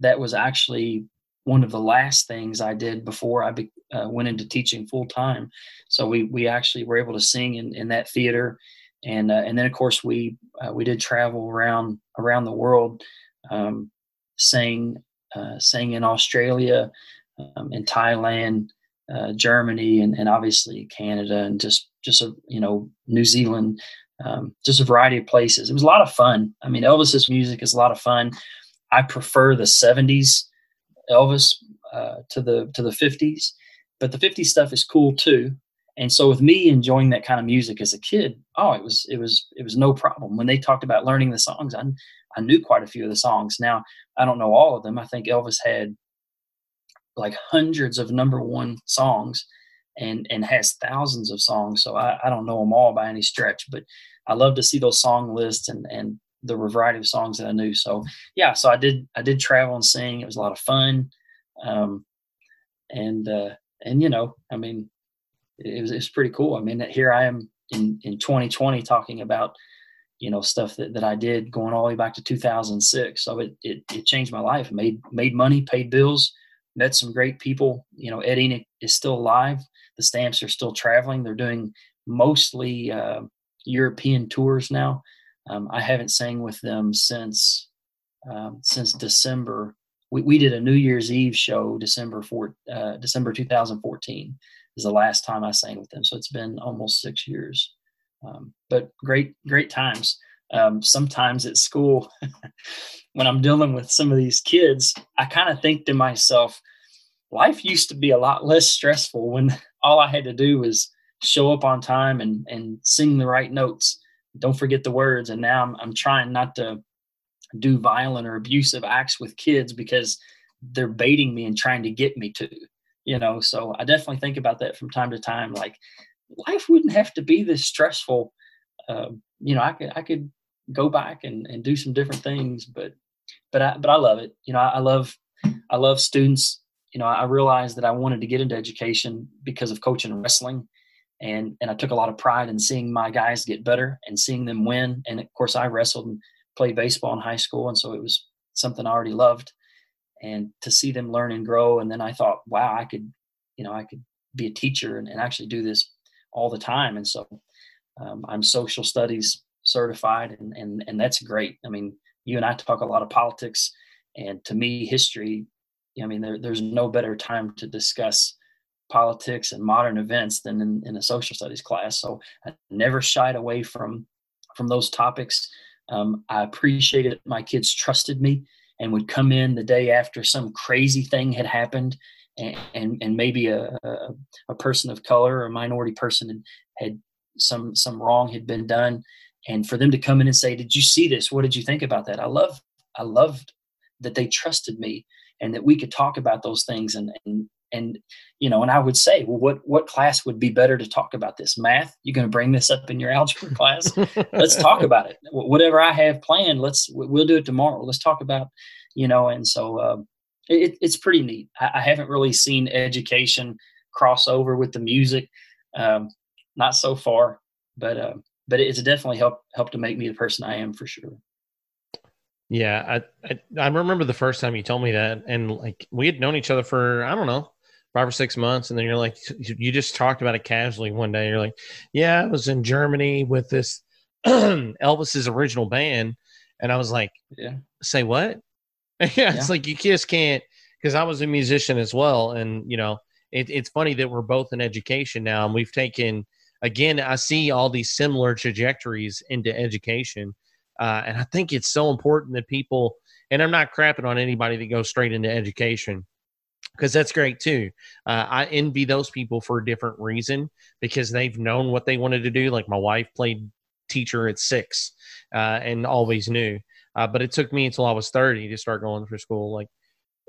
That was actually one of the last things I did before I be, uh, went into teaching full time. So we we actually were able to sing in, in that theater, and uh, and then of course we uh, we did travel around around the world, um, sang uh, in Australia, um, in Thailand, uh, Germany, and, and obviously Canada, and just just a, you know New Zealand. Um, just a variety of places. It was a lot of fun. I mean, Elvis's music is a lot of fun. I prefer the '70s Elvis uh, to the to the 50s, but the 50s stuff is cool too. And so with me enjoying that kind of music as a kid, oh, it was it was it was no problem. When they talked about learning the songs, I I knew quite a few of the songs. Now I don't know all of them. I think Elvis had like hundreds of number one songs and and has thousands of songs. So I, I don't know them all by any stretch, but I love to see those song lists and and the variety of songs that I knew. So yeah, so I did I did travel and sing. It was a lot of fun, um, and uh, and you know, I mean, it was it's pretty cool. I mean, here I am in in 2020 talking about you know stuff that, that I did going all the way back to 2006. So it it, it changed my life. Made made money, paid bills, met some great people. You know, Ed Enoch is still alive. The Stamps are still traveling. They're doing mostly uh, European tours now. Um, I haven't sang with them since um, since December. We, we did a New Year's Eve show December four, uh, December 2014 is the last time I sang with them. So it's been almost six years. Um, but great great times. Um, sometimes at school, [LAUGHS] when I'm dealing with some of these kids, I kind of think to myself, life used to be a lot less stressful when [LAUGHS] all I had to do was show up on time and and sing the right notes don't forget the words. And now I'm, I'm trying not to do violent or abusive acts with kids because they're baiting me and trying to get me to you know? So i definitely think about that from time to time. Like life wouldn't have to be this stressful. Uh, you know i could i could go back and, and do some different things but but i but i love it. You know I, I love i love students. You know i realized that i wanted to get into education because of coaching wrestling and and I took a lot of pride in seeing my guys get better and seeing them win. And of course, I wrestled and played baseball in high school, and so it was something I already loved. And to see them learn and grow, and then I thought, wow, I could, you know, I could be a teacher and, and actually do this all the time. And so um, I'm social studies certified, and and and that's great. I mean, you and I talk a lot of politics, and to me, history. I mean, there, there's no better time to discuss politics and modern events than in, in a social studies class. So I never shied away from from those topics. Um, I appreciated my kids trusted me and would come in the day after some crazy thing had happened and, and, and maybe a, a, a, person of color or a minority person had, had some some wrong had been done and for them to come in and say did you see this what did you think about that i love i loved that they trusted me and that we could talk about those things and, and and you know and i would say well what what class would be better to talk about this? Math? You're going to bring this up in your algebra class? [LAUGHS] Let's talk about it. Whatever i have planned let's we'll do it tomorrow. Let's talk about you know and so uh, it, it's pretty neat. I, I, haven't really seen education cross over with the music um, not so far but uh, but it's definitely helped helped to make me the person i am for sure. Yeah, I, I, I remember the first time you told me that, and like we had known each other for I don't know five or six months, and then you're like, you just talked about it casually one day. You're like, yeah, I was in Germany with this [CLEARS THROAT] Elvis's original band, and I was like, yeah, say what? yeah, [LAUGHS] yeah, it's like you just can't because I was a musician as well, and you know, it, it's funny that we're both in education now, and we've taken again. I see all these similar trajectories into education uh, and I think it's so important that people, and I'm not crapping on anybody that goes straight into education, because that's great too. Uh, I envy those people for a different reason because they've known what they wanted to do. Like my wife played teacher at six uh, and always knew, uh, but it took me until I was thirty to start going for school. Like,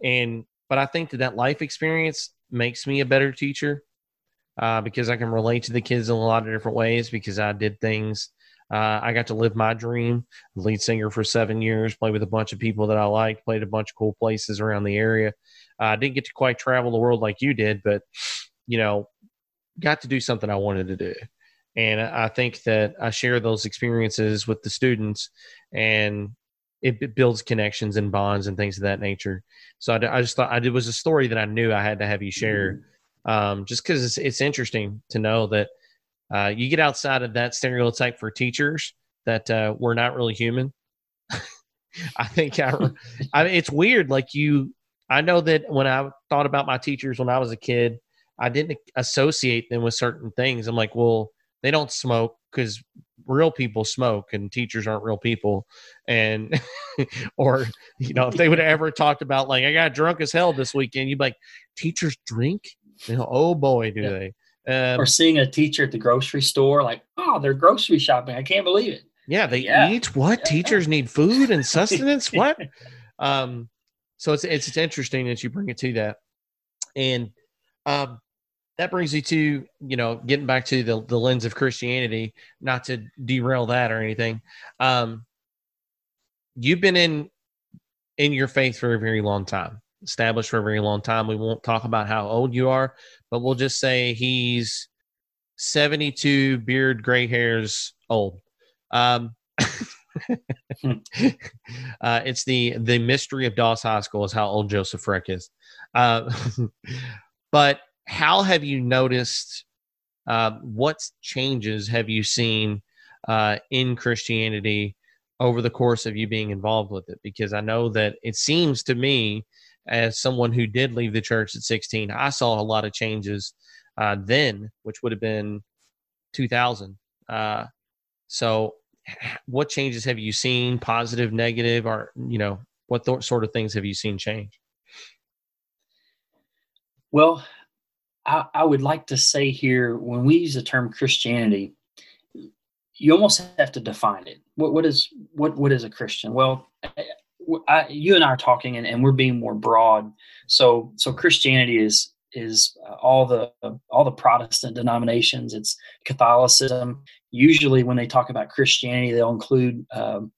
and but I think that that life experience makes me a better teacher uh, because I can relate to the kids in a lot of different ways because I did things. Uh, I got to live my dream, lead singer for seven years, play with a bunch of people that I liked, played a bunch of cool places around the area. Uh, I didn't get to quite travel the world like you did, but you know, got to do something I wanted to do. And I think that I share those experiences with the students, and it, builds connections and bonds and things of that nature. So I, I just thought I, it was a story that I knew I had to have you share, um, just because it's, it's interesting to know that uh, you get outside of that stereotype for teachers that uh, we're not really human. [LAUGHS] I think I, I mean, it's weird. Like you I know that when I thought about my teachers when I was a kid, I didn't associate them with certain things. I'm like, well, they don't smoke because real people smoke and teachers aren't real people. And, [LAUGHS] or, you know, if they would have ever talked about, like, I got drunk as hell this weekend, you'd be like, teachers drink? You know, oh boy, do yeah. they. Um, or seeing a teacher at the grocery store, like, oh, they're grocery shopping. I can't believe it. Yeah, they yeah. eat what? Yeah. Teachers need food and [LAUGHS] sustenance? what? [LAUGHS] Um, so it's it's, it's interesting that you bring it to that, and um, that brings you to you know getting back to the the lens of Christianity. Not to derail that or anything. Um, you've been in in your faith for a very long time, established for a very long time. We won't talk about how old you are, but we'll just say he's 72 beard gray hairs old um [LAUGHS] uh, it's the the mystery of Doss High School is how old Joseph Freck is. Uh, [LAUGHS] but how have you noticed? Uh, what changes have you seen uh, in Christianity over the course of you being involved with it? Because I know that it seems to me, as someone who did leave the church at 16, I saw a lot of changes uh, then, which would have been 2000. Uh, so what changes have you seen positive negative or you know what th- sort of things have you seen change? Well I, I would like to say here when we use the term christianity you almost have to define it. What, what is what what is a christian? Well I, you and i are talking and, and we're being more broad. So so christianity is is uh, all the uh, all the Protestant denominations. It's Catholicism. Usually, when they talk about Christianity, they'll include um,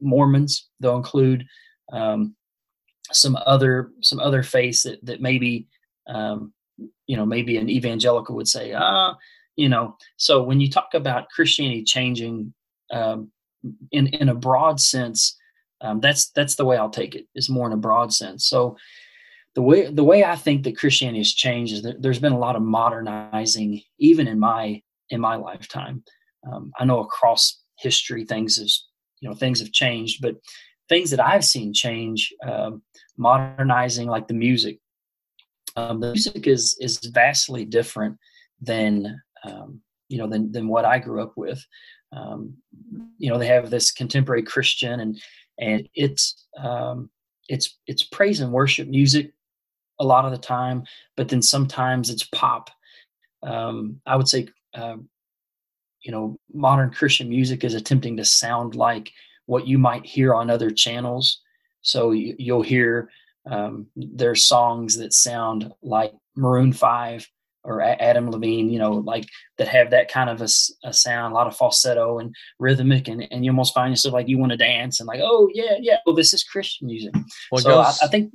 Mormons. They'll include um, some other some other faiths that that maybe um, you know maybe an evangelical would say ah you know. So when you talk about Christianity changing um, in in a broad sense, um, that's that's the way I'll take it. Is more in a broad sense. So the way the way I think that Christianity has changed is that there's been a lot of modernizing, even in my in my lifetime. Um, I know across history things has you know things have changed, but things that I've seen change, um, modernizing like the music. Um, the music is is vastly different than um, you know than than what I grew up with. Um, you know they have this contemporary Christian and and it's um, it's it's praise and worship music a lot of the time, but then sometimes it's pop. Um, I would say, uh, you know, modern Christian music is attempting to sound like what you might hear on other channels. So you, will hear um, there's songs that sound like Maroon Five or Adam Levine, you know, like that have that kind of a, a, sound, a lot of falsetto and rhythmic, and, and you almost find yourself like you want to dance and like, oh yeah, yeah, well this is Christian music. Well, so goes, I, I, think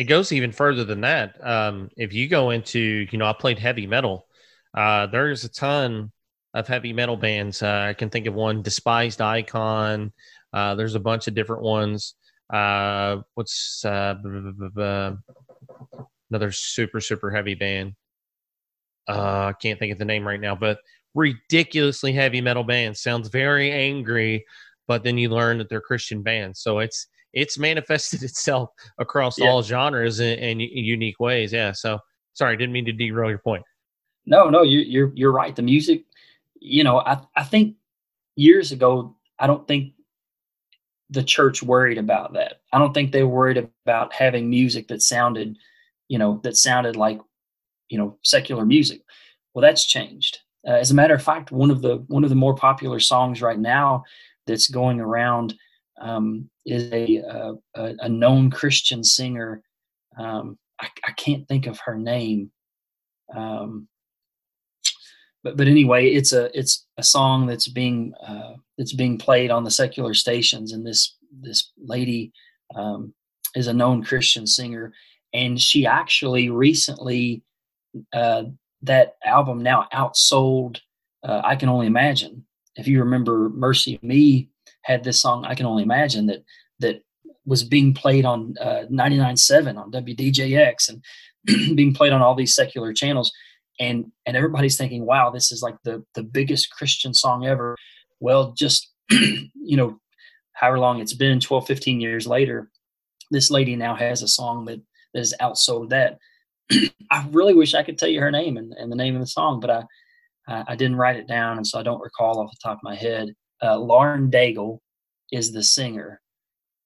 it goes even further than that. Um, if you go into, you know, I played heavy metal. Uh, there's a ton of heavy metal bands. Uh, I can think of one, Despised Icon. Uh, there's a bunch of different ones. Uh, what's uh, another super super heavy band? Uh, I can't think of the name right now, but ridiculously heavy metal band. Sounds very angry, but then you learn that they're Christian bands. So it's it's manifested [LAUGHS] itself across yeah. all genres in, in, unique ways. Yeah. So sorry, didn't mean to derail your point. No, no, you, you're you're right. The music, you know, I I think years ago, I don't think the church worried about that. I don't think they worried about having music that sounded, you know, that sounded like, you know, secular music. Well, that's changed. Uh, as a matter of fact, one of the one of the more popular songs right now that's going around um, is a, a, a known Christian singer. Um, I, I, can't think of her name, um, but but anyway, it's a it's a song that's being uh, that's being played on the secular stations, and this this lady um, is a known Christian singer, and she actually recently uh, that album now outsold. Uh, I can only imagine. If you remember, MercyMe had this song. I can only imagine that that was being played on uh, 99.7 on WDJX and [CLEARS THROAT] being played on all these secular channels. And and everybody's thinking, wow, this is like the the biggest Christian song ever. Well, just [CLEARS THROAT] you know, however long it's been, 12, 15 years later, this lady now has a song that, that is outsold that. [CLEARS THROAT] I really wish I could tell you her name and, and the name of the song, but I, I, I didn't write it down, and so I don't recall off the top of my head. Uh, Lauren Daigle is the singer,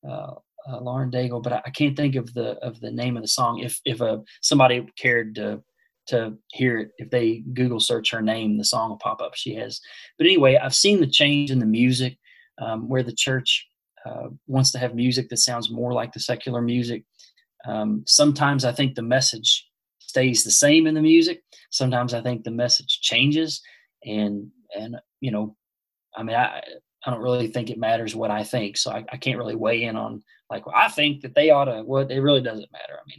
uh, uh, Lauren Daigle, but I, I, can't think of the of the name of the song. If if uh, somebody cared to to hear it, if they Google search her name, the song will pop up. She has. But anyway, I've seen the change in the music um, where the church uh, wants to have music that sounds more like the secular music. Um, sometimes I think the message stays the same in the music. Sometimes I think the message changes, and and you know, I mean, I I don't really think it matters what I think, so I, I can't really weigh in on like well, I think that they ought to. Well, it really doesn't matter. I mean,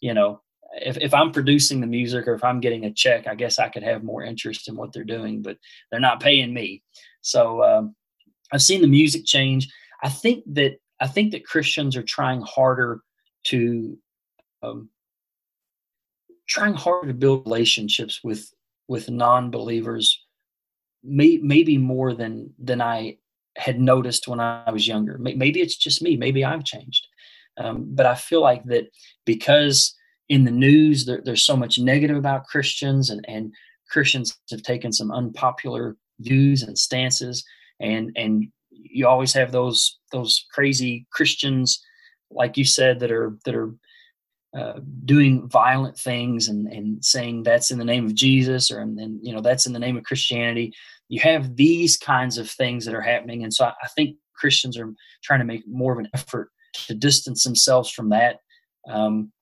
you know, if if I'm producing the music or if I'm getting a check, I guess I could have more interest in what they're doing, but they're not paying me. So um, I've seen the music change. I think that I think that Christians are trying harder to um, trying harder to build relationships with with non-believers may, maybe more than than i had noticed when i was younger. Maybe it's just me. Maybe i've changed. Um, but i feel like that because in the news there, there's so much negative about christians and, and christians have taken some unpopular views and stances. And and you always have those those crazy christians like you said that are that are uh, doing violent things and, and saying that's in the name of Jesus or and, and you know that's in the name of Christianity. You have these kinds of things that are happening, and so I, I think Christians are trying to make more of an effort to distance themselves from that. Um,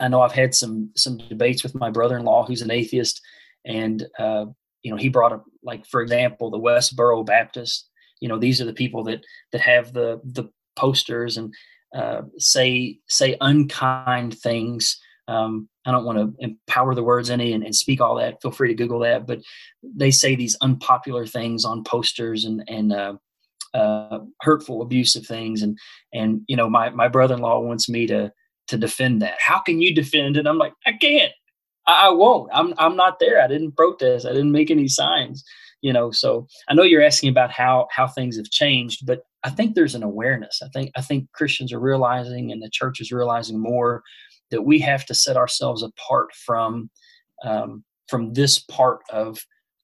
I know I've had some some debates with my brother-in-law who's an atheist, and uh, you know he brought up like for example the Westboro Baptist. You know these are the people that that have the the posters and uh, say say unkind things. Um, I don't want to empower the words any and, and, speak all that. Feel free to Google that. But they say these unpopular things on posters and and uh, uh, hurtful, abusive things. And and you know, my my brother in law wants me to to defend that. How can you defend it? I'm like, I can't. I, I won't. I'm I'm not there. I didn't protest. I didn't make any signs. You know. So I know you're asking about how how things have changed, but I think there's an awareness. I think I think Christians are realizing, and the church is realizing more that we have to set ourselves apart from um, from this part of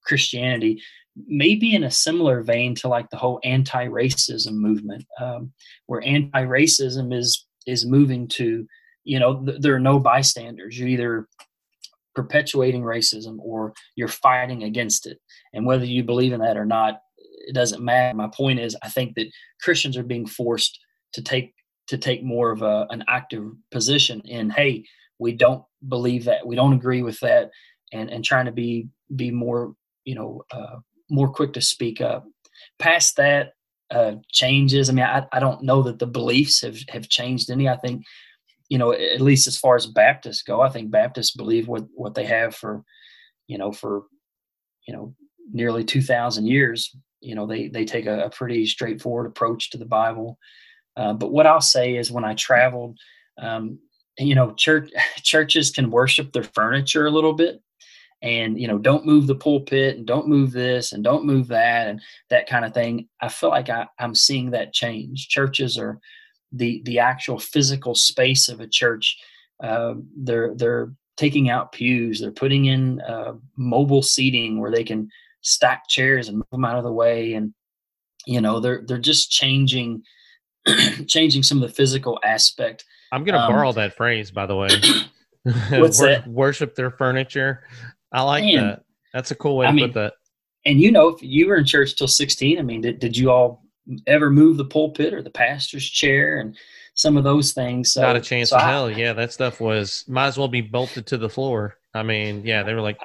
Christianity. Maybe in a similar vein to like the whole anti-racism movement, um, where anti-racism is is moving to, you know, th- there are no bystanders. You're either perpetuating racism or you're fighting against it, and whether you believe in that or not, it doesn't matter. My point is, I think that Christians are being forced to take to take more of a, an active position in, hey, we don't believe that, we don't agree with that, and and trying to be be more, you know, uh, more quick to speak up. Past that uh, changes. I mean, I, I don't know that the beliefs have have changed any. I think, you know, at least as far as Baptists go, I think Baptists believe what what they have for, you know, for, you know, nearly two thousand years you know they they take a, a pretty straightforward approach to the bible. Uh, but what i'll say is when i traveled um, you know church [LAUGHS] churches can worship their furniture a little bit and you know don't move the pulpit and don't move this and don't move that and that kind of thing. I feel like I, i'm seeing that change. Churches are the the actual physical space of a church. Uh, they're they're taking out pews. They're putting in uh, mobile seating where they can stack chairs and move them out of the way and you know they're they're just changing [CLEARS THROAT] changing some of the physical aspect i'm going to um, borrow that phrase by the way [CLEARS THROAT] What's [LAUGHS] Wor- that? Worship their furniture. I like Man. that. That's a cool way I to mean, put that. and you know, if you were in church till 16, I mean, did, did you all ever move the pulpit or the pastor's chair and some of those things? So, Not a chance so in I- hell. Yeah, that stuff was might as well be bolted to the floor. I mean, yeah, they were like,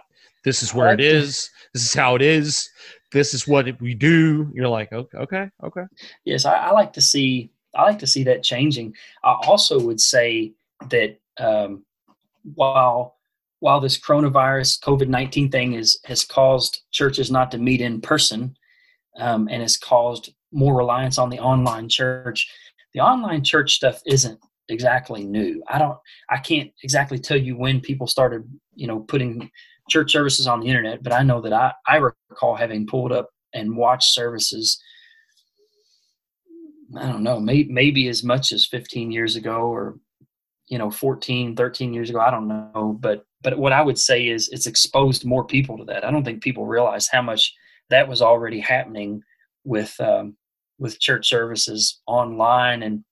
"This is where it is. This is how it is. This is what we do." You're like, "Okay, okay, okay." Yes, I, I like to see. I like to see that changing. I also would say that um, while while this coronavirus COVID nineteen thing is has caused churches not to meet in person, um, and has caused more reliance on the online church, the online church stuff isn't exactly new. I don't. I can't exactly tell you when people started, you know, putting church services on the internet, but I know that I I recall having pulled up and watched services I don't know, maybe, maybe as much as 15 years ago or, you know, 14, 13 years ago. I don't know. But, but what I would say is it's exposed more people to that. I don't think people realize how much that was already happening with, um, with church services online. And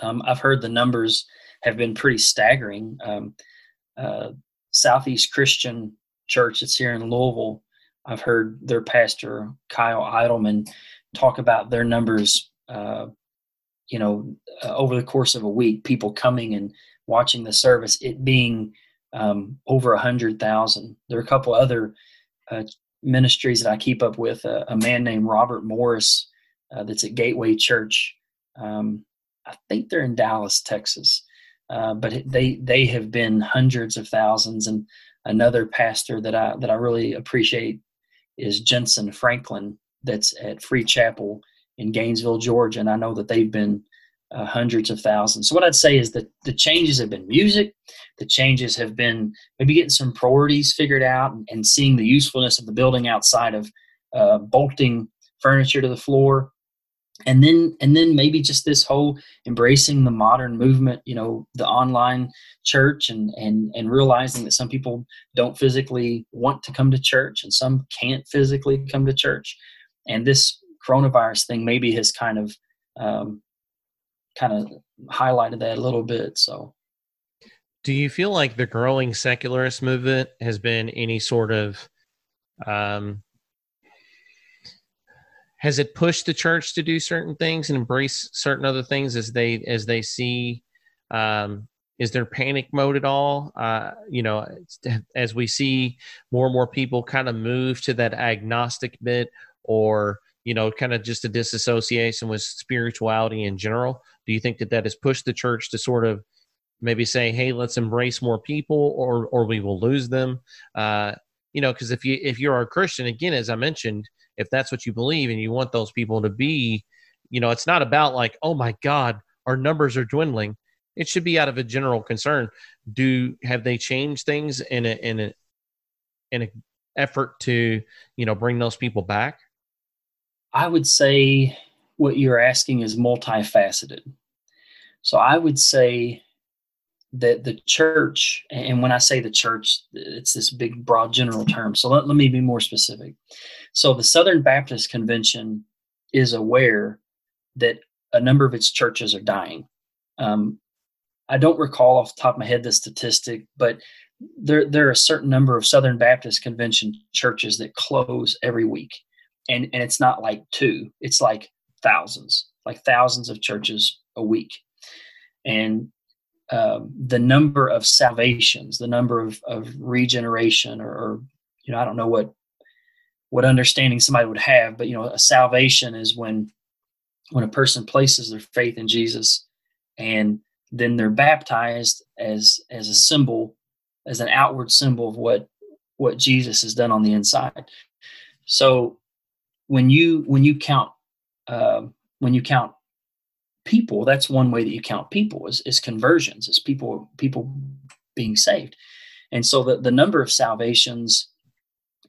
um, I've heard the numbers have been pretty staggering. Um, uh, Southeast Christian Church that's here in Louisville, I've heard their pastor, Kyle Idleman, talk about their numbers uh, you know, uh, over the course of a week, people coming and watching the service, it being um, over a hundred thousand. There are a couple other uh, ministries that I keep up with. Uh, a man named Robert Morris uh, that's at Gateway Church. Um, I think they're in Dallas, Texas, uh, but they they have been hundreds of thousands. And another pastor that I that I really appreciate is Jentezen Franklin, that's at Free Chapel in Gainesville, Georgia, and I know that they've been uh, hundreds of thousands. So what I'd say is that the changes have been music. The changes have been maybe getting some priorities figured out and, and seeing the usefulness of the building outside of uh, bolting furniture to the floor, and then and then maybe just this whole embracing the modern movement. You know, the online church and and and realizing that some people don't physically want to come to church and some can't physically come to church, and this coronavirus thing maybe has kind of um, kind of highlighted that a little bit. So Do you feel like the growing secularist movement has been any sort of um has it pushed the church to do certain things and embrace certain other things as they as they see um is there panic mode at all? Uh you know as we see more and more people kind of move to that agnostic bit or you know kind of just a disassociation with spirituality in general do you think that that has pushed the church to sort of maybe say hey let's embrace more people or or we will lose them uh you know because if you if you're a christian again as i mentioned if that's what you believe and you want those people to be you know it's not about like oh my god our numbers are dwindling. It should be out of a general concern. Do have they changed things in a in a in an effort to you know bring those people back? I would say what you're asking is multifaceted. So I would say that the church, and when I say the church, it's this big, broad, general term. So let, let me be more specific. So the Southern Baptist Convention is aware that a number of its churches are dying. Um, I don't recall off the top of my head the statistic, but there there are a certain number of Southern Baptist Convention churches that close every week, and and it's not like two; it's like thousands, like thousands of churches a week, and um, the number of salvations, the number of of regeneration, or, or you know, I don't know what what understanding somebody would have, but you know, a salvation is when when a person places their faith in Jesus and then they're baptized as as a symbol as an outward symbol of what what Jesus has done on the inside. So when you when you count um, when you count people, that's one way that you count people is, is conversions, is people people being saved. And so the, the number of salvations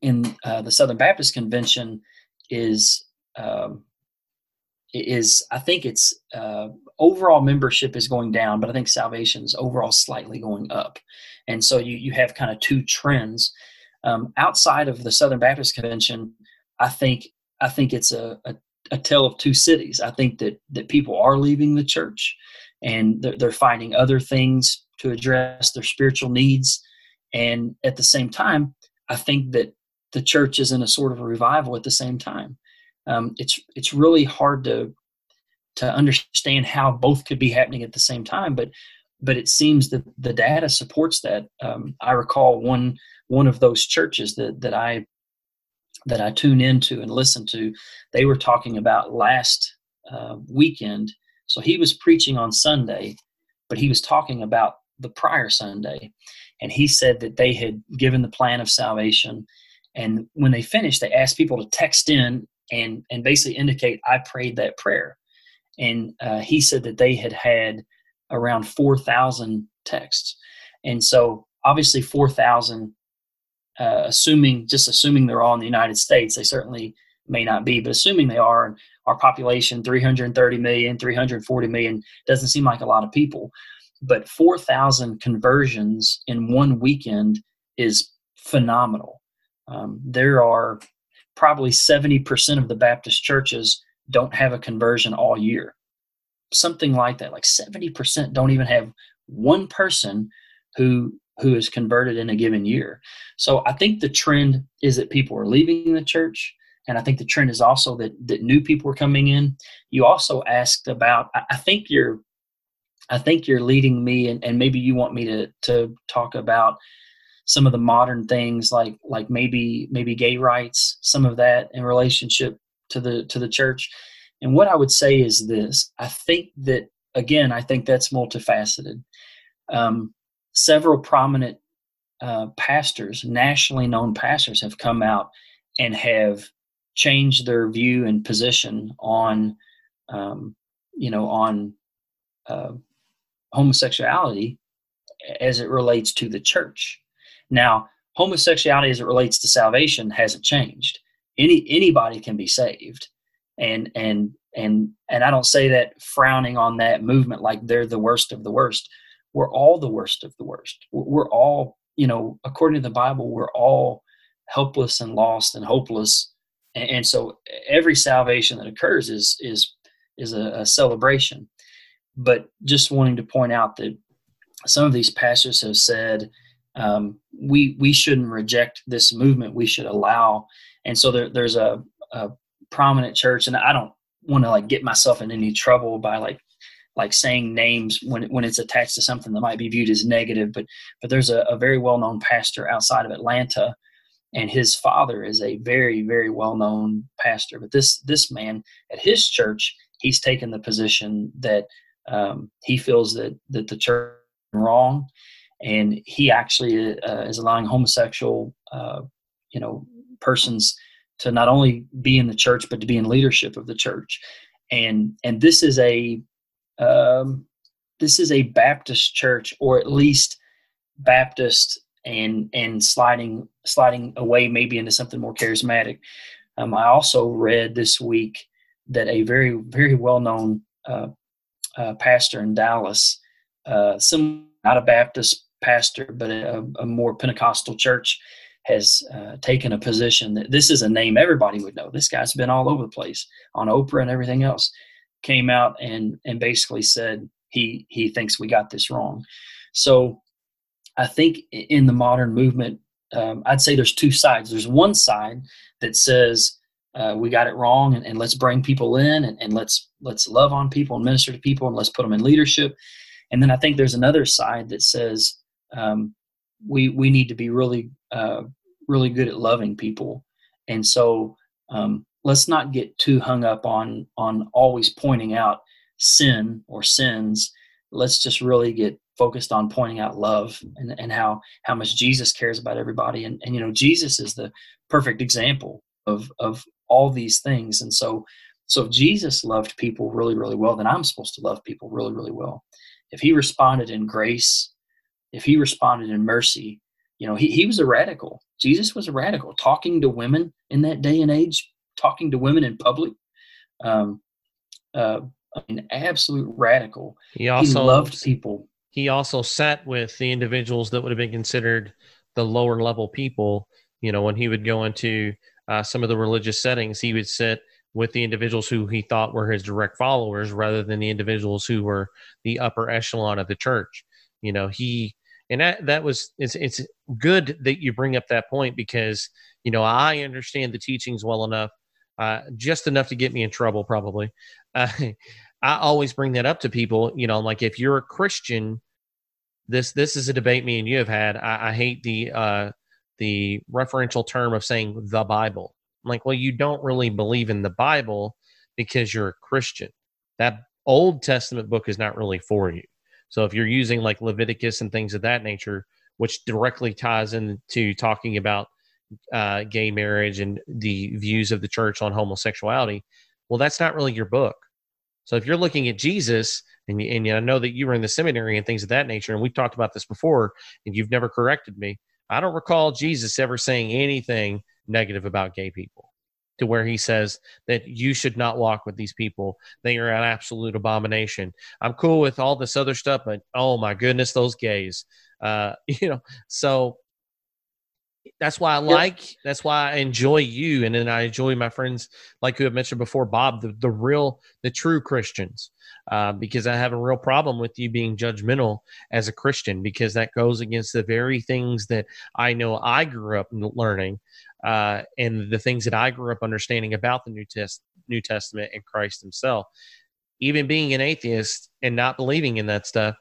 in uh, the Southern Baptist Convention is um, is I think it's uh, overall membership is going down, but I think salvation is overall slightly going up, and so you you have kind of two trends um, outside of the Southern Baptist Convention. I think I think it's a, a a tale of two cities. I think that that people are leaving the church, and they're, they're finding other things to address their spiritual needs. And at the same time, I think that the church is in a sort of a revival at the same time. Um, it's it's really hard to to understand how both could be happening at the same time, but but it seems that the data supports that. Um, I recall one one of those churches that that I that I tune into and listen to. They were talking about last uh, weekend. So he was preaching on Sunday, but he was talking about the prior Sunday, and he said that they had given the plan of salvation. And when they finished, they asked people to text in and and basically indicate I prayed that prayer. And uh, he said that they had had around 4,000 texts. And so obviously 4,000, uh, assuming, just assuming they're all in the United States, they certainly may not be, but assuming they are, and our population 330 million, 340 million doesn't seem like a lot of people. But 4,000 conversions in one weekend is phenomenal. Um, there are probably 70% of the Baptist churches don't have a conversion all year something like that like 70% don't even have one person who who is converted in a given year. So i think the trend is that people are leaving the church and i think the trend is also that that new people are coming in. You also asked about i, I think you're i think you're leading me and, and maybe you want me to to talk about some of the modern things like like maybe maybe gay rights some of that in relationship to the to the church. And what I would say is this I think that, again, I think that's multifaceted. Um, several prominent uh, pastors, nationally known pastors, have come out and have changed their view and position on, um, you know, on uh, homosexuality as it relates to the church. Now, homosexuality as it relates to salvation hasn't changed. Any anybody can be saved and and and and I don't say that frowning on that movement like they're the worst of the worst. We're all the worst of the worst. We're all, you know, according to the Bible, we're all helpless and lost and hopeless. And, and so every salvation that occurs is is is a, a celebration. But just wanting to point out that some of these pastors have said um, we we shouldn't reject this movement. We should allow. And so there, there's a, a prominent church, and I don't want to like get myself in any trouble by like like saying names when when it's attached to something that might be viewed as negative. But but there's a, a very well known pastor outside of Atlanta, and his father is a very very well known pastor. But this this man at his church, he's taken the position that um, he feels that that the church wrong, and he actually uh, is allowing homosexual uh, you know persons to not only be in the church but to be in leadership of the church and and this is a um, this is a baptist church or at least baptist and and sliding sliding away maybe into something more charismatic um, i also read this week that a very very well known uh, uh, pastor in dallas uh, some not a baptist pastor but a, a more pentecostal church has uh, taken a position that this is a name everybody would know. This guy's been all over the place on Oprah and everything else. Came out and and basically said he he thinks we got this wrong. So I think in the modern movement, um, I'd say there's two sides. There's one side that says uh, we got it wrong and, and, let's bring people in and, and let's let's love on people and minister to people and let's put them in leadership. And then I think there's another side that says um, we we need to be really uh, really good at loving people, and so um, let's not get too hung up on on always pointing out sin or sins. Let's just really get focused on pointing out love and, and how how much Jesus cares about everybody. And and you know Jesus is the perfect example of of all these things. And so so if Jesus loved people really really well, then I'm supposed to love people really really well. If he responded in grace, if he responded in mercy, you know, he, he was a radical. Jesus was a radical, talking to women in that day and age, talking to women in public. Um, uh, an absolute radical. He also he loved people. He also sat with the individuals that would have been considered the lower level people. You know, when he would go into uh, some of the religious settings, he would sit with the individuals who he thought were his direct followers rather than the individuals who were the upper echelon of the church you know, he and that that was it's it's good that you bring up that point because you know I understand the teachings well enough, uh, just enough to get me in trouble probably. Uh, [LAUGHS] I always bring that up to people. You know, like if you're a Christian, this this is a debate me and you have had. I, I hate the uh, the referential term of saying the Bible. I'm like, well, you don't really believe in the Bible because you're a Christian. That Old Testament book is not really for you. So if you're using like Leviticus and things of that nature, which directly ties into talking about uh, gay marriage and the views of the church on homosexuality, well, that's not really your book. So if you're looking at Jesus, and, and I know that you were in the seminary and things of that nature, and we've talked about this before, and you've never corrected me. I don't recall Jesus ever saying anything negative about gay people to where he says that you should not walk with these people. They are an absolute abomination. I'm cool with all this other stuff, but oh my goodness, those gays. Uh, [LAUGHS] you know, so that's why I like, that's why I enjoy you. And then I enjoy my friends, like who have mentioned before, Bob, the, the real, the true Christians, uh, because I have a real problem with you being judgmental as a Christian, because that goes against the very things that I know I grew up learning uh, and the things that I grew up understanding about the New, Test- New Testament and Christ himself. Even being an atheist and not believing in that stuff,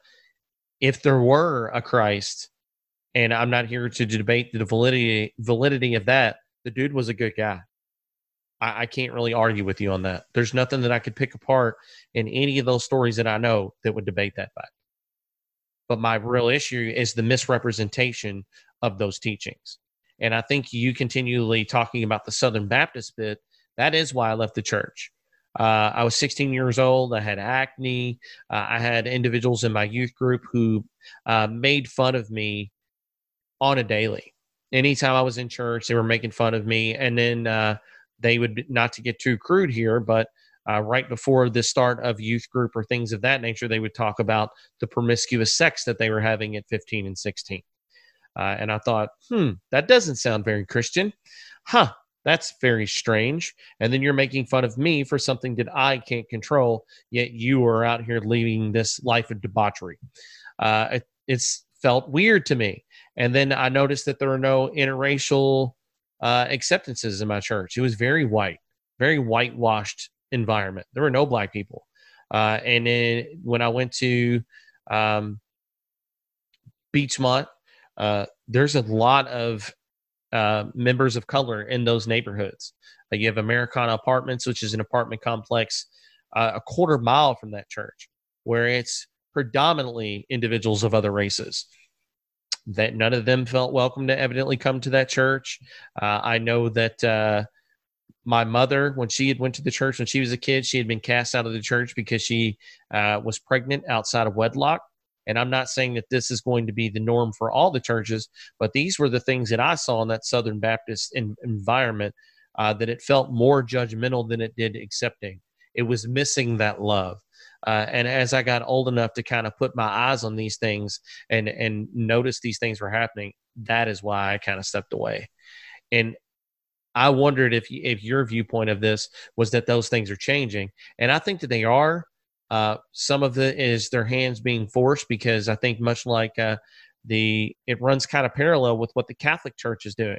if there were a Christ, and I'm not here to debate the validity validity of that. The dude was a good guy. I, I, can't really argue with you on that. There's nothing that I could pick apart in any of those stories that I know that would debate that fact. But my real issue is the misrepresentation of those teachings. And I think you continually talking about the Southern Baptist bit, that is why I left the church. Uh, I was 16 years old. I had acne. Uh, I had individuals in my youth group who uh, made fun of me on a daily. Anytime I was in church, they were making fun of me. And then uh, they would, not to get too crude here, but uh, right before the start of youth group or things of that nature, they would talk about the promiscuous sex that they were having at 15 and 16. Uh, and I thought, hmm, that doesn't sound very Christian. Huh, that's very strange. And then you're making fun of me for something that I can't control, yet you are out here leading this life of debauchery. Uh, it, it's felt weird to me. And then I noticed that there were no interracial uh, acceptances in my church. It was very white, very whitewashed environment. There were no black people. Uh, and then when I went to um, Beechmont, uh, there's a lot of uh, members of color in those neighborhoods. Uh, you have Americana Apartments, which is an apartment complex uh, a quarter mile from that church, where it's predominantly individuals of other races that none of them felt welcome to evidently come to that church. Uh, I know that uh, my mother, when she had went to the church when she was a kid, she had been cast out of the church because she uh, was pregnant outside of wedlock. And I'm not saying that this is going to be the norm for all the churches, but these were the things that I saw in that Southern Baptist in, environment uh, that it felt more judgmental than it did accepting. It was missing that love. Uh, and as I got old enough to kind of put my eyes on these things and and notice these things were happening, that is why I kind of stepped away. And I wondered if if your viewpoint of this was that those things are changing, and I think that they are. Uh, some of it is their hands being forced because I think much like uh, the it runs kind of parallel with what the Catholic Church is doing.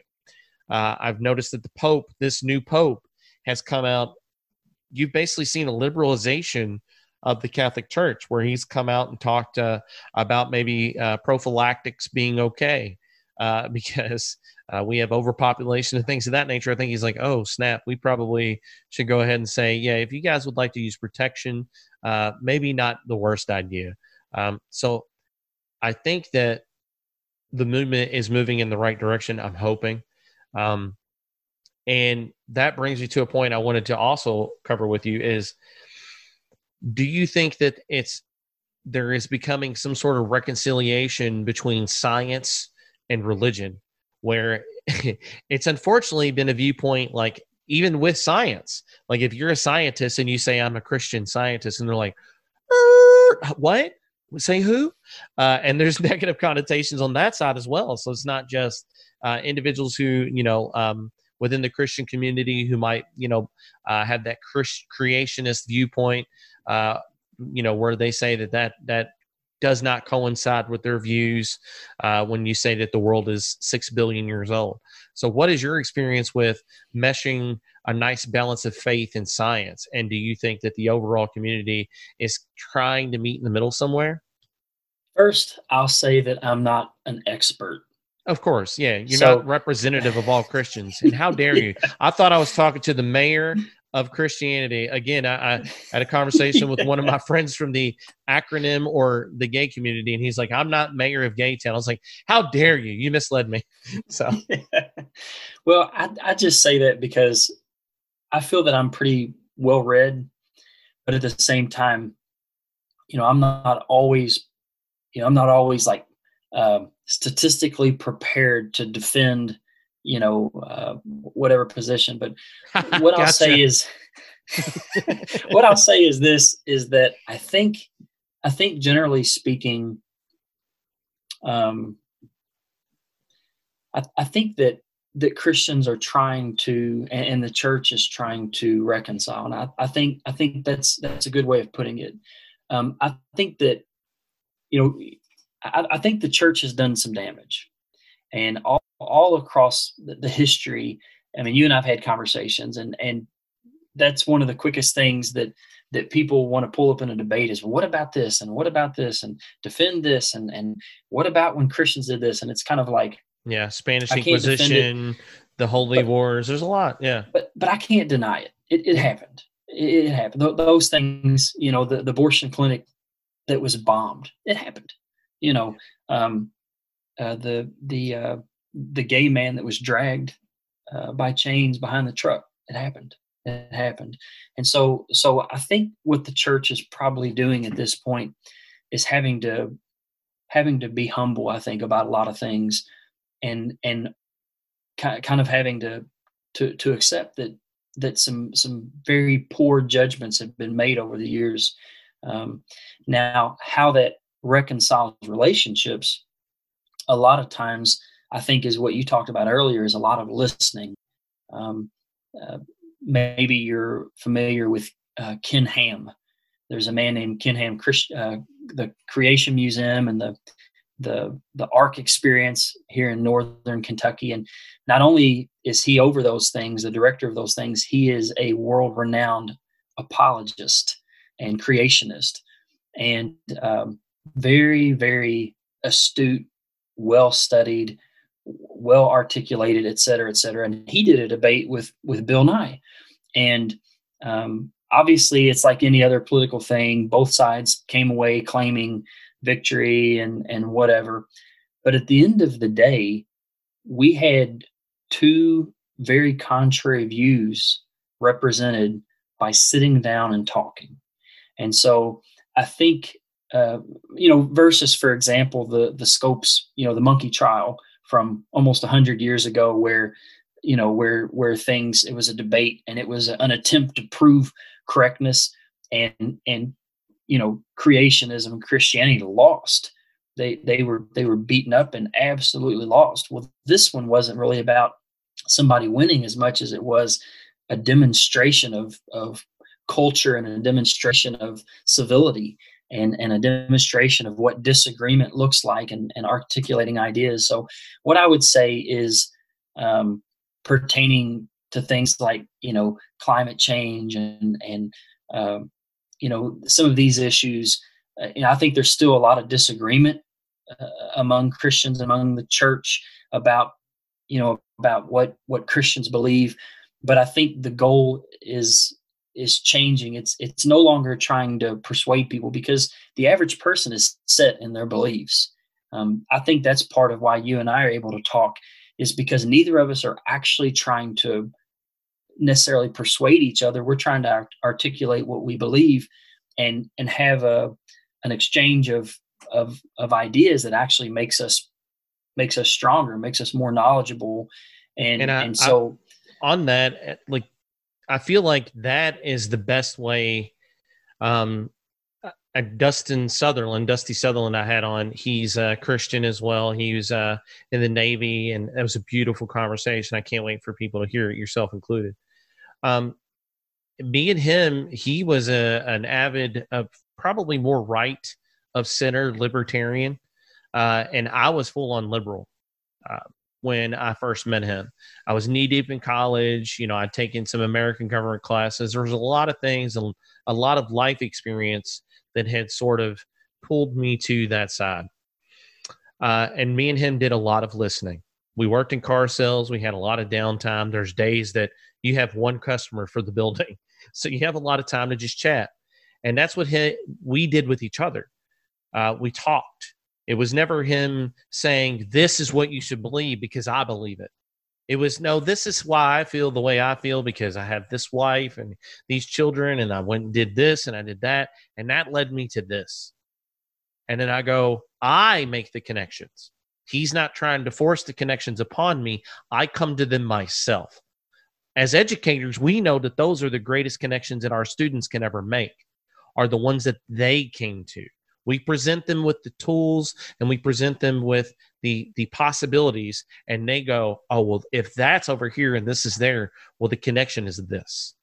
Uh, I've noticed that the Pope, this new Pope, has come out. You've basically seen a liberalization of the Catholic Church, where he's come out and talked uh, about maybe uh, prophylactics being okay uh, [LAUGHS] because uh, we have overpopulation and things of that nature. I think he's like, oh, snap, we probably should go ahead and say, yeah, if you guys would like to use protection, uh, maybe not the worst idea. Um, so I think that the movement is moving in the right direction. I'm hoping. Um, and that brings me to a point I wanted to also cover with you is do you think that it's there is becoming some sort of reconciliation between science and religion where [LAUGHS] it's unfortunately been a viewpoint like even with science like if you're a scientist and you say i'm a christian scientist and they're like what? Say who? Uh, and there's [LAUGHS] negative connotations on that side as well. So it's not just uh, individuals who you know um, within the christian community who might you know uh, have that creationist viewpoint uh, you know, where they say that that that does not coincide with their views uh, when you say that the world is six billion years old. So, what is your experience with meshing a nice balance of faith and science? And do you think that the overall community is trying to meet in the middle somewhere? First, I'll say that I'm not an expert. Of course, yeah. You're So- not representative of all Christians. And how [LAUGHS] dare you? I thought I was talking to the mayor of Christianity. Again, I, I had a conversation with one of my [LAUGHS] friends from the acronym or the gay community, and he's like, I'm not mayor of Gaytown. I was like, How dare you? You misled me. [LAUGHS] So well, I, I just say that because I feel that I'm pretty well read, but at the same time, you know, I'm not always, you know, I'm not always like um statistically prepared to defend, you know, uh, whatever position. But [LAUGHS] what I'll say is, [LAUGHS] what I'll say is this: is that I think, I think generally speaking, um, I, I think that that Christians are trying to, and, and the church is trying to reconcile. And I, I think I think that's that's a good way of putting it. Um, I think that you know, I, I think the church has done some damage, and all all across the, the history. I mean, you and I've had conversations, and and that's one of the quickest things that that people want to pull up in a debate is what about this and what about this and defend this and and what about when Christians did this and it's kind of like yeah, Spanish I can't defend it. Inquisition, the Holy But- Wars. There's a lot. Yeah. but but I can't deny it. It, it happened. It, it happened. Th- those things, you know, the, the abortion clinic that was bombed, it happened. You know, um, uh, the the uh, the gay man that was dragged uh, by chains behind the truck, it happened. It happened. And so so I think what the church is probably doing at this point is having to having to be humble. I think about a lot of things, and and ki- kind of having to to to accept that that some some very poor judgments have been made over the years. Um, now, how that reconciles relationships, a lot of times, I think, is what you talked about earlier. Is a lot of listening. Um, uh, maybe you're familiar with uh, Ken Ham. There's a man named Ken Ham, uh, the Creation Museum and the the the Ark Experience here in northern Kentucky, and not only is he over those things, the director of those things, he is a world renowned apologist and creationist, and um, very, very astute, well studied, well articulated, et cetera, et cetera. And he did a debate with with Bill Nye, and um, obviously, it's like any other political thing. Both sides came away claiming victory and and whatever. But at the end of the day, we had two very contrary views represented by sitting down and talking. And so I think uh, you know versus for example the the scopes you know the monkey trial from almost 100 years ago where you know where where things it was a debate and it was an attempt to prove correctness and and you know creationism and christianity lost. They they were they were beaten up and absolutely lost. Well this one wasn't really about somebody winning as much as it was a demonstration of of culture and a demonstration of civility and, and a demonstration of what disagreement looks like and, and articulating ideas. So, what I would say is um, pertaining to things like you know climate change and and um, you know some of these issues. Uh, you know, I think there's still a lot of disagreement uh, among Christians among the church about you know about what what Christians believe. But I think the goal is is changing. It's it's no longer trying to persuade people because the average person is set in their beliefs. Um, I think that's part of why you and I are able to talk is because neither of us are actually trying to necessarily persuade each other. We're trying to art- articulate what we believe and and have a an exchange of of of ideas that actually makes us makes us stronger, makes us more knowledgeable, and And and, I- I- so on that eh, like i feel like that is the best way um uh, dustin sutherland dusty sutherland i had on he's a christian as well. He was uh in the navy and it was a beautiful conversation. I can't wait for people to hear it yourself included. Um me and him he was a an avid uh, probably more right of center libertarian, uh, and I was full on liberal. Uh, when I first met him. I was knee deep in college. You know, I'd taken some American government classes. There was a lot of things, a, a lot of life experience that had sort of pulled me to that side. Uh, and me and him did a lot of listening. We worked in car sales. We had a lot of downtime. There's days that you have one customer for the building. [LAUGHS] So you have a lot of time to just chat. And that's what he, we did with each other. Uh, we talked. It was never him saying, This is what you should believe because I believe it. It was, No, this is why I feel the way I feel because I have this wife and these children, and I went and did this and I did that. And that led me to this. And then I go, I make the connections. He's not trying to force the connections upon me. I come to them myself as educators, we know that those are the greatest connections that our students can ever make, are the ones that they came to. We present them with the tools and we present them with the the possibilities, and they go, "Oh well, if that's over here and this is there, well, the connection is this."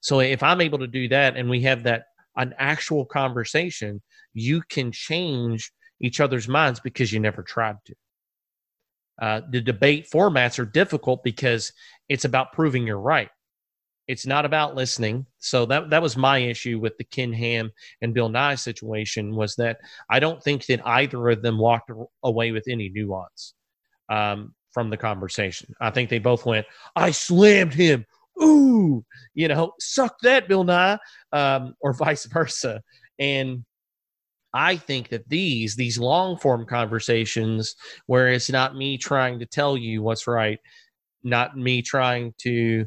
So if I'm able to do that, and we have that an actual conversation, you can change each other's minds because you never tried to. Uh, the debate formats are difficult because it's about proving you're right. It's not about listening. So that that was my issue with the Ken Ham and Bill Nye situation was that I don't think that either of them walked away with any nuance um, from the conversation. I think they both went, "I slammed him." Ooh, you know, suck that, Bill Nye, um, or [LAUGHS] vice versa. And I think that these these long form conversations where it's not me trying to tell you what's right, not me trying to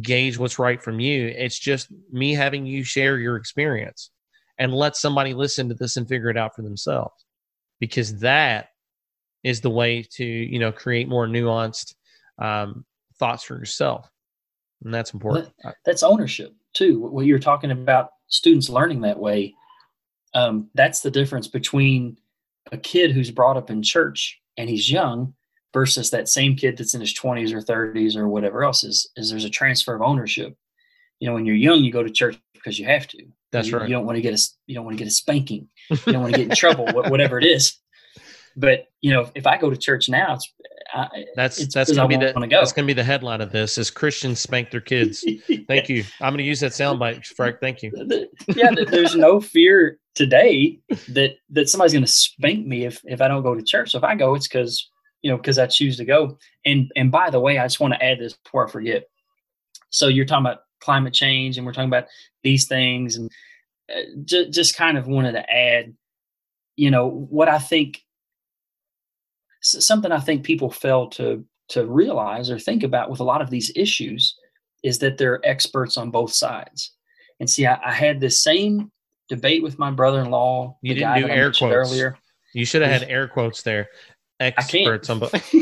gauge what's right from you, it's just me having you share your experience and let somebody listen to this and figure it out for themselves. Because that is the way to, you know, create more nuanced um, thoughts for yourself. And that's important. That's ownership too. What you're talking about students learning that way um, that's the difference between a kid who's brought up in church and he's young versus that same kid that's in his 20s or 30s or whatever else is, is there's a transfer of ownership you know when you're young you go to church because you have to that's you, right you don't want to get a you don't want to get a spanking [LAUGHS] you don't want to get in trouble whatever it is but you know if i go to church now it's I, that's it's that's gonna be the go. that's gonna be the headline of this is Christians spank their kids. [LAUGHS] Thank you. I'm gonna use that soundbite, Frank. Thank you. yeah, there's no fear today that that somebody's gonna spank me if if I don't go to church. So if I go, it's because you know because I choose to go. And and by the way, I just want to add this before I forget. So you're talking about climate change, and we're talking about these things, and uh, just just kind of wanted to add, you know, what I think something I think people fail to to realize or think about with a lot of these issues is that they're experts on both sides. And see, I, I had this same debate with my brother-in-law. You didn't do air quotes earlier. You should have had air quotes there. Experts on both. [LAUGHS]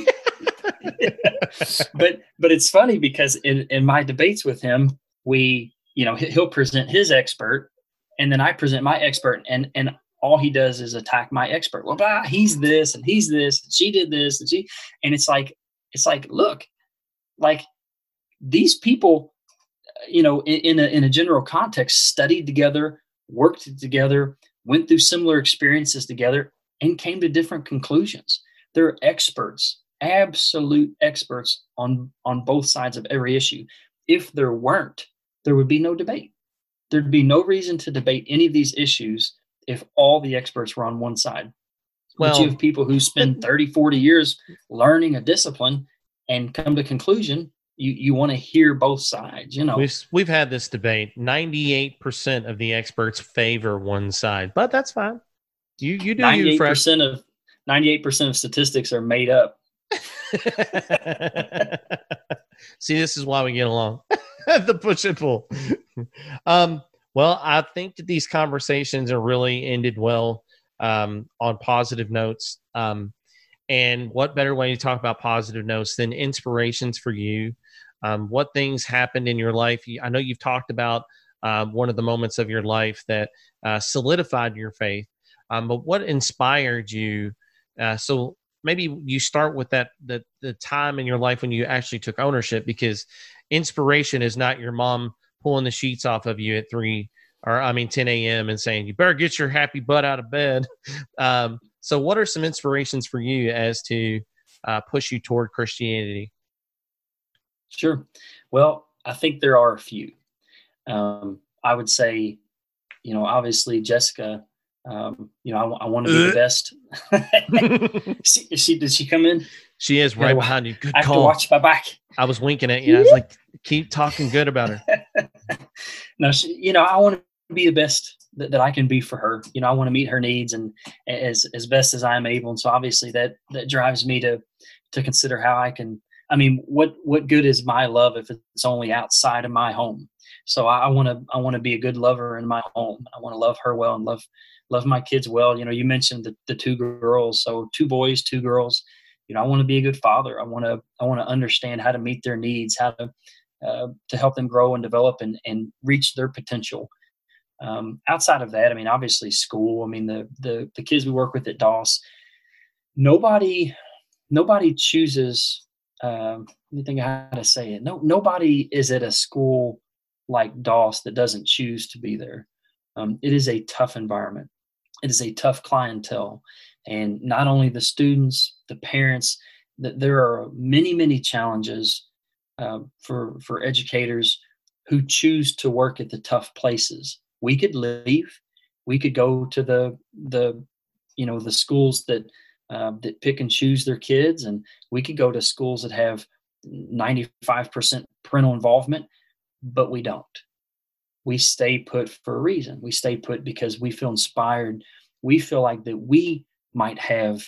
[LAUGHS] but but it's funny because in in my debates with him, we you know he'll present his expert, and then I present my expert, and and all he does is attack my expert. Well, blah, he's this and he's this, and she did this, and she, and it's like, it's like, look, like these people, you know, in, in a in a general context, studied together, worked together, went through similar experiences together, and came to different conclusions. They're experts, absolute experts on on both sides of every issue. If there weren't, there would be no debate. There'd be no reason to debate any of these issues if all the experts were on one side. Well, but you have people who spend 30, 40 years learning a discipline and come to conclusion you you want to hear both sides you know we've we've had this debate 98% of the experts favor one side but that's fine you you do 98% you, of 98% of statistics are made up [LAUGHS] see this is why we get along [LAUGHS] the push and pull [LAUGHS] um well, I think that these conversations are really ended well um, on positive notes. Um, and what better way to talk about positive notes than inspirations for you? Um, what things happened in your life? I know you've talked about uh, one of the moments of your life that uh, solidified your faith, um, but what inspired you? Uh, so maybe you start with that the the time in your life when you actually took ownership, because inspiration is not your mom pulling the sheets off of you at three or I mean 10 a.m. and saying you better get your happy butt out of bed. [LAUGHS] Um, so, what are some inspirations for you as to uh, push you toward Christianity? Sure. Well, I think there are a few. Um, I would say, you know, obviously Jessica. Um, you know, I, I want to be the best. [LAUGHS] she, she, did she come in? She is right behind you. Good I have call. to watch my back. I was winking at you. I was like, keep talking good about her. [LAUGHS] no, she, you know, I want to be the best that, that I can be for her. You know, I want to meet her needs and as as best as I'm able. And so obviously that that drives me to to consider how I can. I mean, what what good is my love if it's only outside of my home? So I want to I want to be a good lover in my home. I want to love her well and love love my kids well. You know, you mentioned the, the two girls, so two boys, two girls. You know, I want to be a good father. I want to I want to understand how to meet their needs, how to uh, to help them grow and develop and and reach their potential. Um, outside of that, I mean, obviously school. I mean, the the the kids we work with at Doss, nobody nobody chooses. Um, let me think how to say it. No, nobody is at a school like Doss that doesn't choose to be there. Um, it is a tough environment. It is a tough clientele, and not only the students, the parents. That there are many, many challenges uh, for for educators who choose to work at the tough places. We could leave. We could go to the the you know the schools that uh, that pick and choose their kids, and we could go to schools that have 95% parental involvement but we don't. We stay put for a reason. We stay put because we feel inspired. We feel like that we might have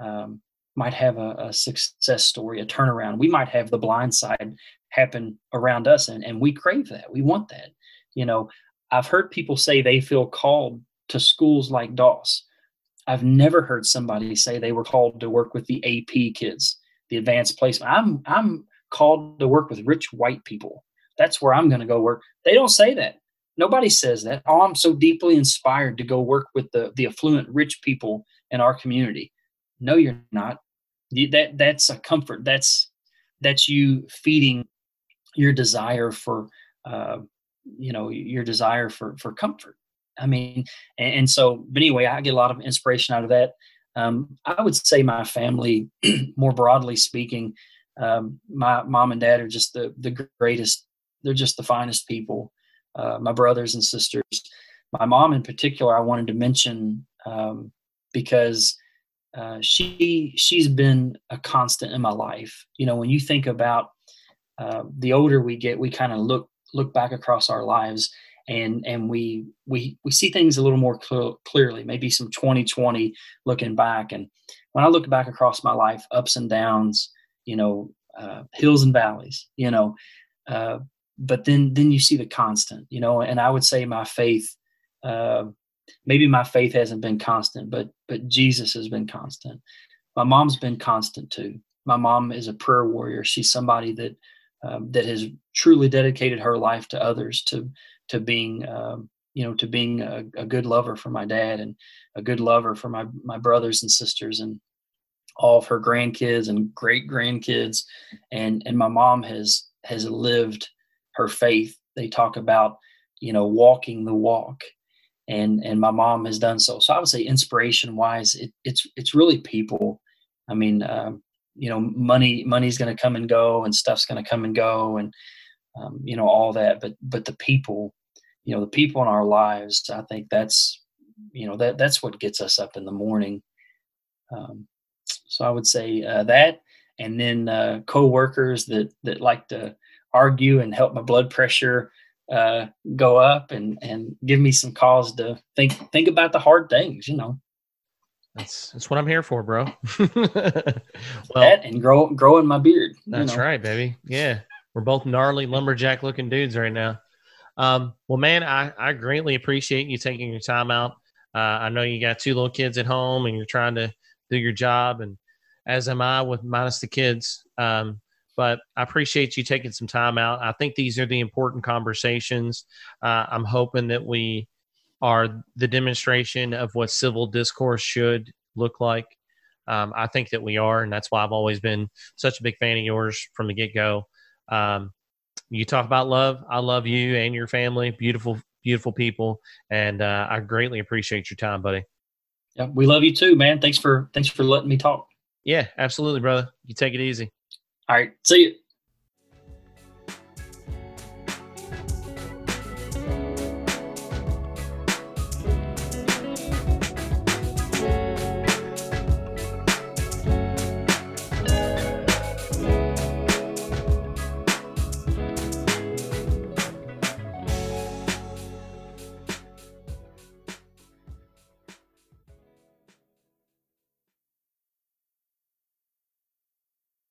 um, might have a, a, success story, a turnaround. We might have the blind side happen around us, and, and we crave that. We want that. You know, I've heard people say they feel called to schools like Doss. I've never heard somebody say they were called to work with the AP kids, the advanced placement. I'm I'm called to work with rich white people that's where I'm going to go work. They don't say that. Nobody says that. Oh, I'm so deeply inspired to go work with the the affluent, rich people in our community. No, you're not. That that's a comfort. That's that's you feeding your desire for, uh, you know, your desire for for comfort. I mean, and, and, so, but anyway, I get a lot of inspiration out of that. Um, I would say my family, [CLEARS THROAT] more broadly speaking, um, my mom and dad are just the the greatest they're just the finest people. Uh, my brothers and sisters, my mom in particular, I wanted to mention um, because uh, she she's been a constant in my life. You know, when you think about uh, the older we get, we kind of look look back across our lives and and we we we see things a little more cl- clearly. Maybe some 2020 looking back. And when I look back across my life, ups and downs, you know, uh, hills and valleys, you know, uh, but then then you see the constant you know and i would say my faith uh, maybe my faith hasn't been constant but but jesus has been constant. My mom's been constant too. My mom is a prayer warrior. She's somebody that um, that has truly dedicated her life to others to to being um, you know to being a, a, good lover for my dad and a good lover for my my brothers and sisters and all of her grandkids and great grandkids and and my mom has has lived her faith. They talk about, you know, walking the walk. And and my mom has done so. So I would say inspiration wise, it, it's it's really people. I mean, um, you know, money money's going to come and go, and stuff's going to come and go, and um, you know all that. But but the people, you know, the people in our lives, I think that's you know that that's what gets us up in the morning. Um, so I would say uh, that, and then uh, co-workers that that like to argue and help my blood pressure uh, go up and and give me some cause to think think about the hard things you know. That's that's what i'm here for bro. [LAUGHS] Well that and grow growing my beard that's know. right baby. Yeah. We're both gnarly lumberjack looking dudes right now. Um, well man I, I greatly appreciate you taking your time out. Uh, i know you got two little kids at home and you're trying to do your job and as am i with minus the kids. Um, but I appreciate you taking some time out. I think these are the important conversations. Uh, I'm hoping that we are the demonstration of what civil discourse should look like. Um, I think that we are, and that's why I've always been such a big fan of yours from the get go. Um, you talk about love. I love you and your family. Beautiful beautiful people, and uh, I greatly appreciate your time, buddy. Yeah, we love you too, man. Thanks for thanks for letting me talk. Yeah, absolutely, brother. You take it easy. All right, see you.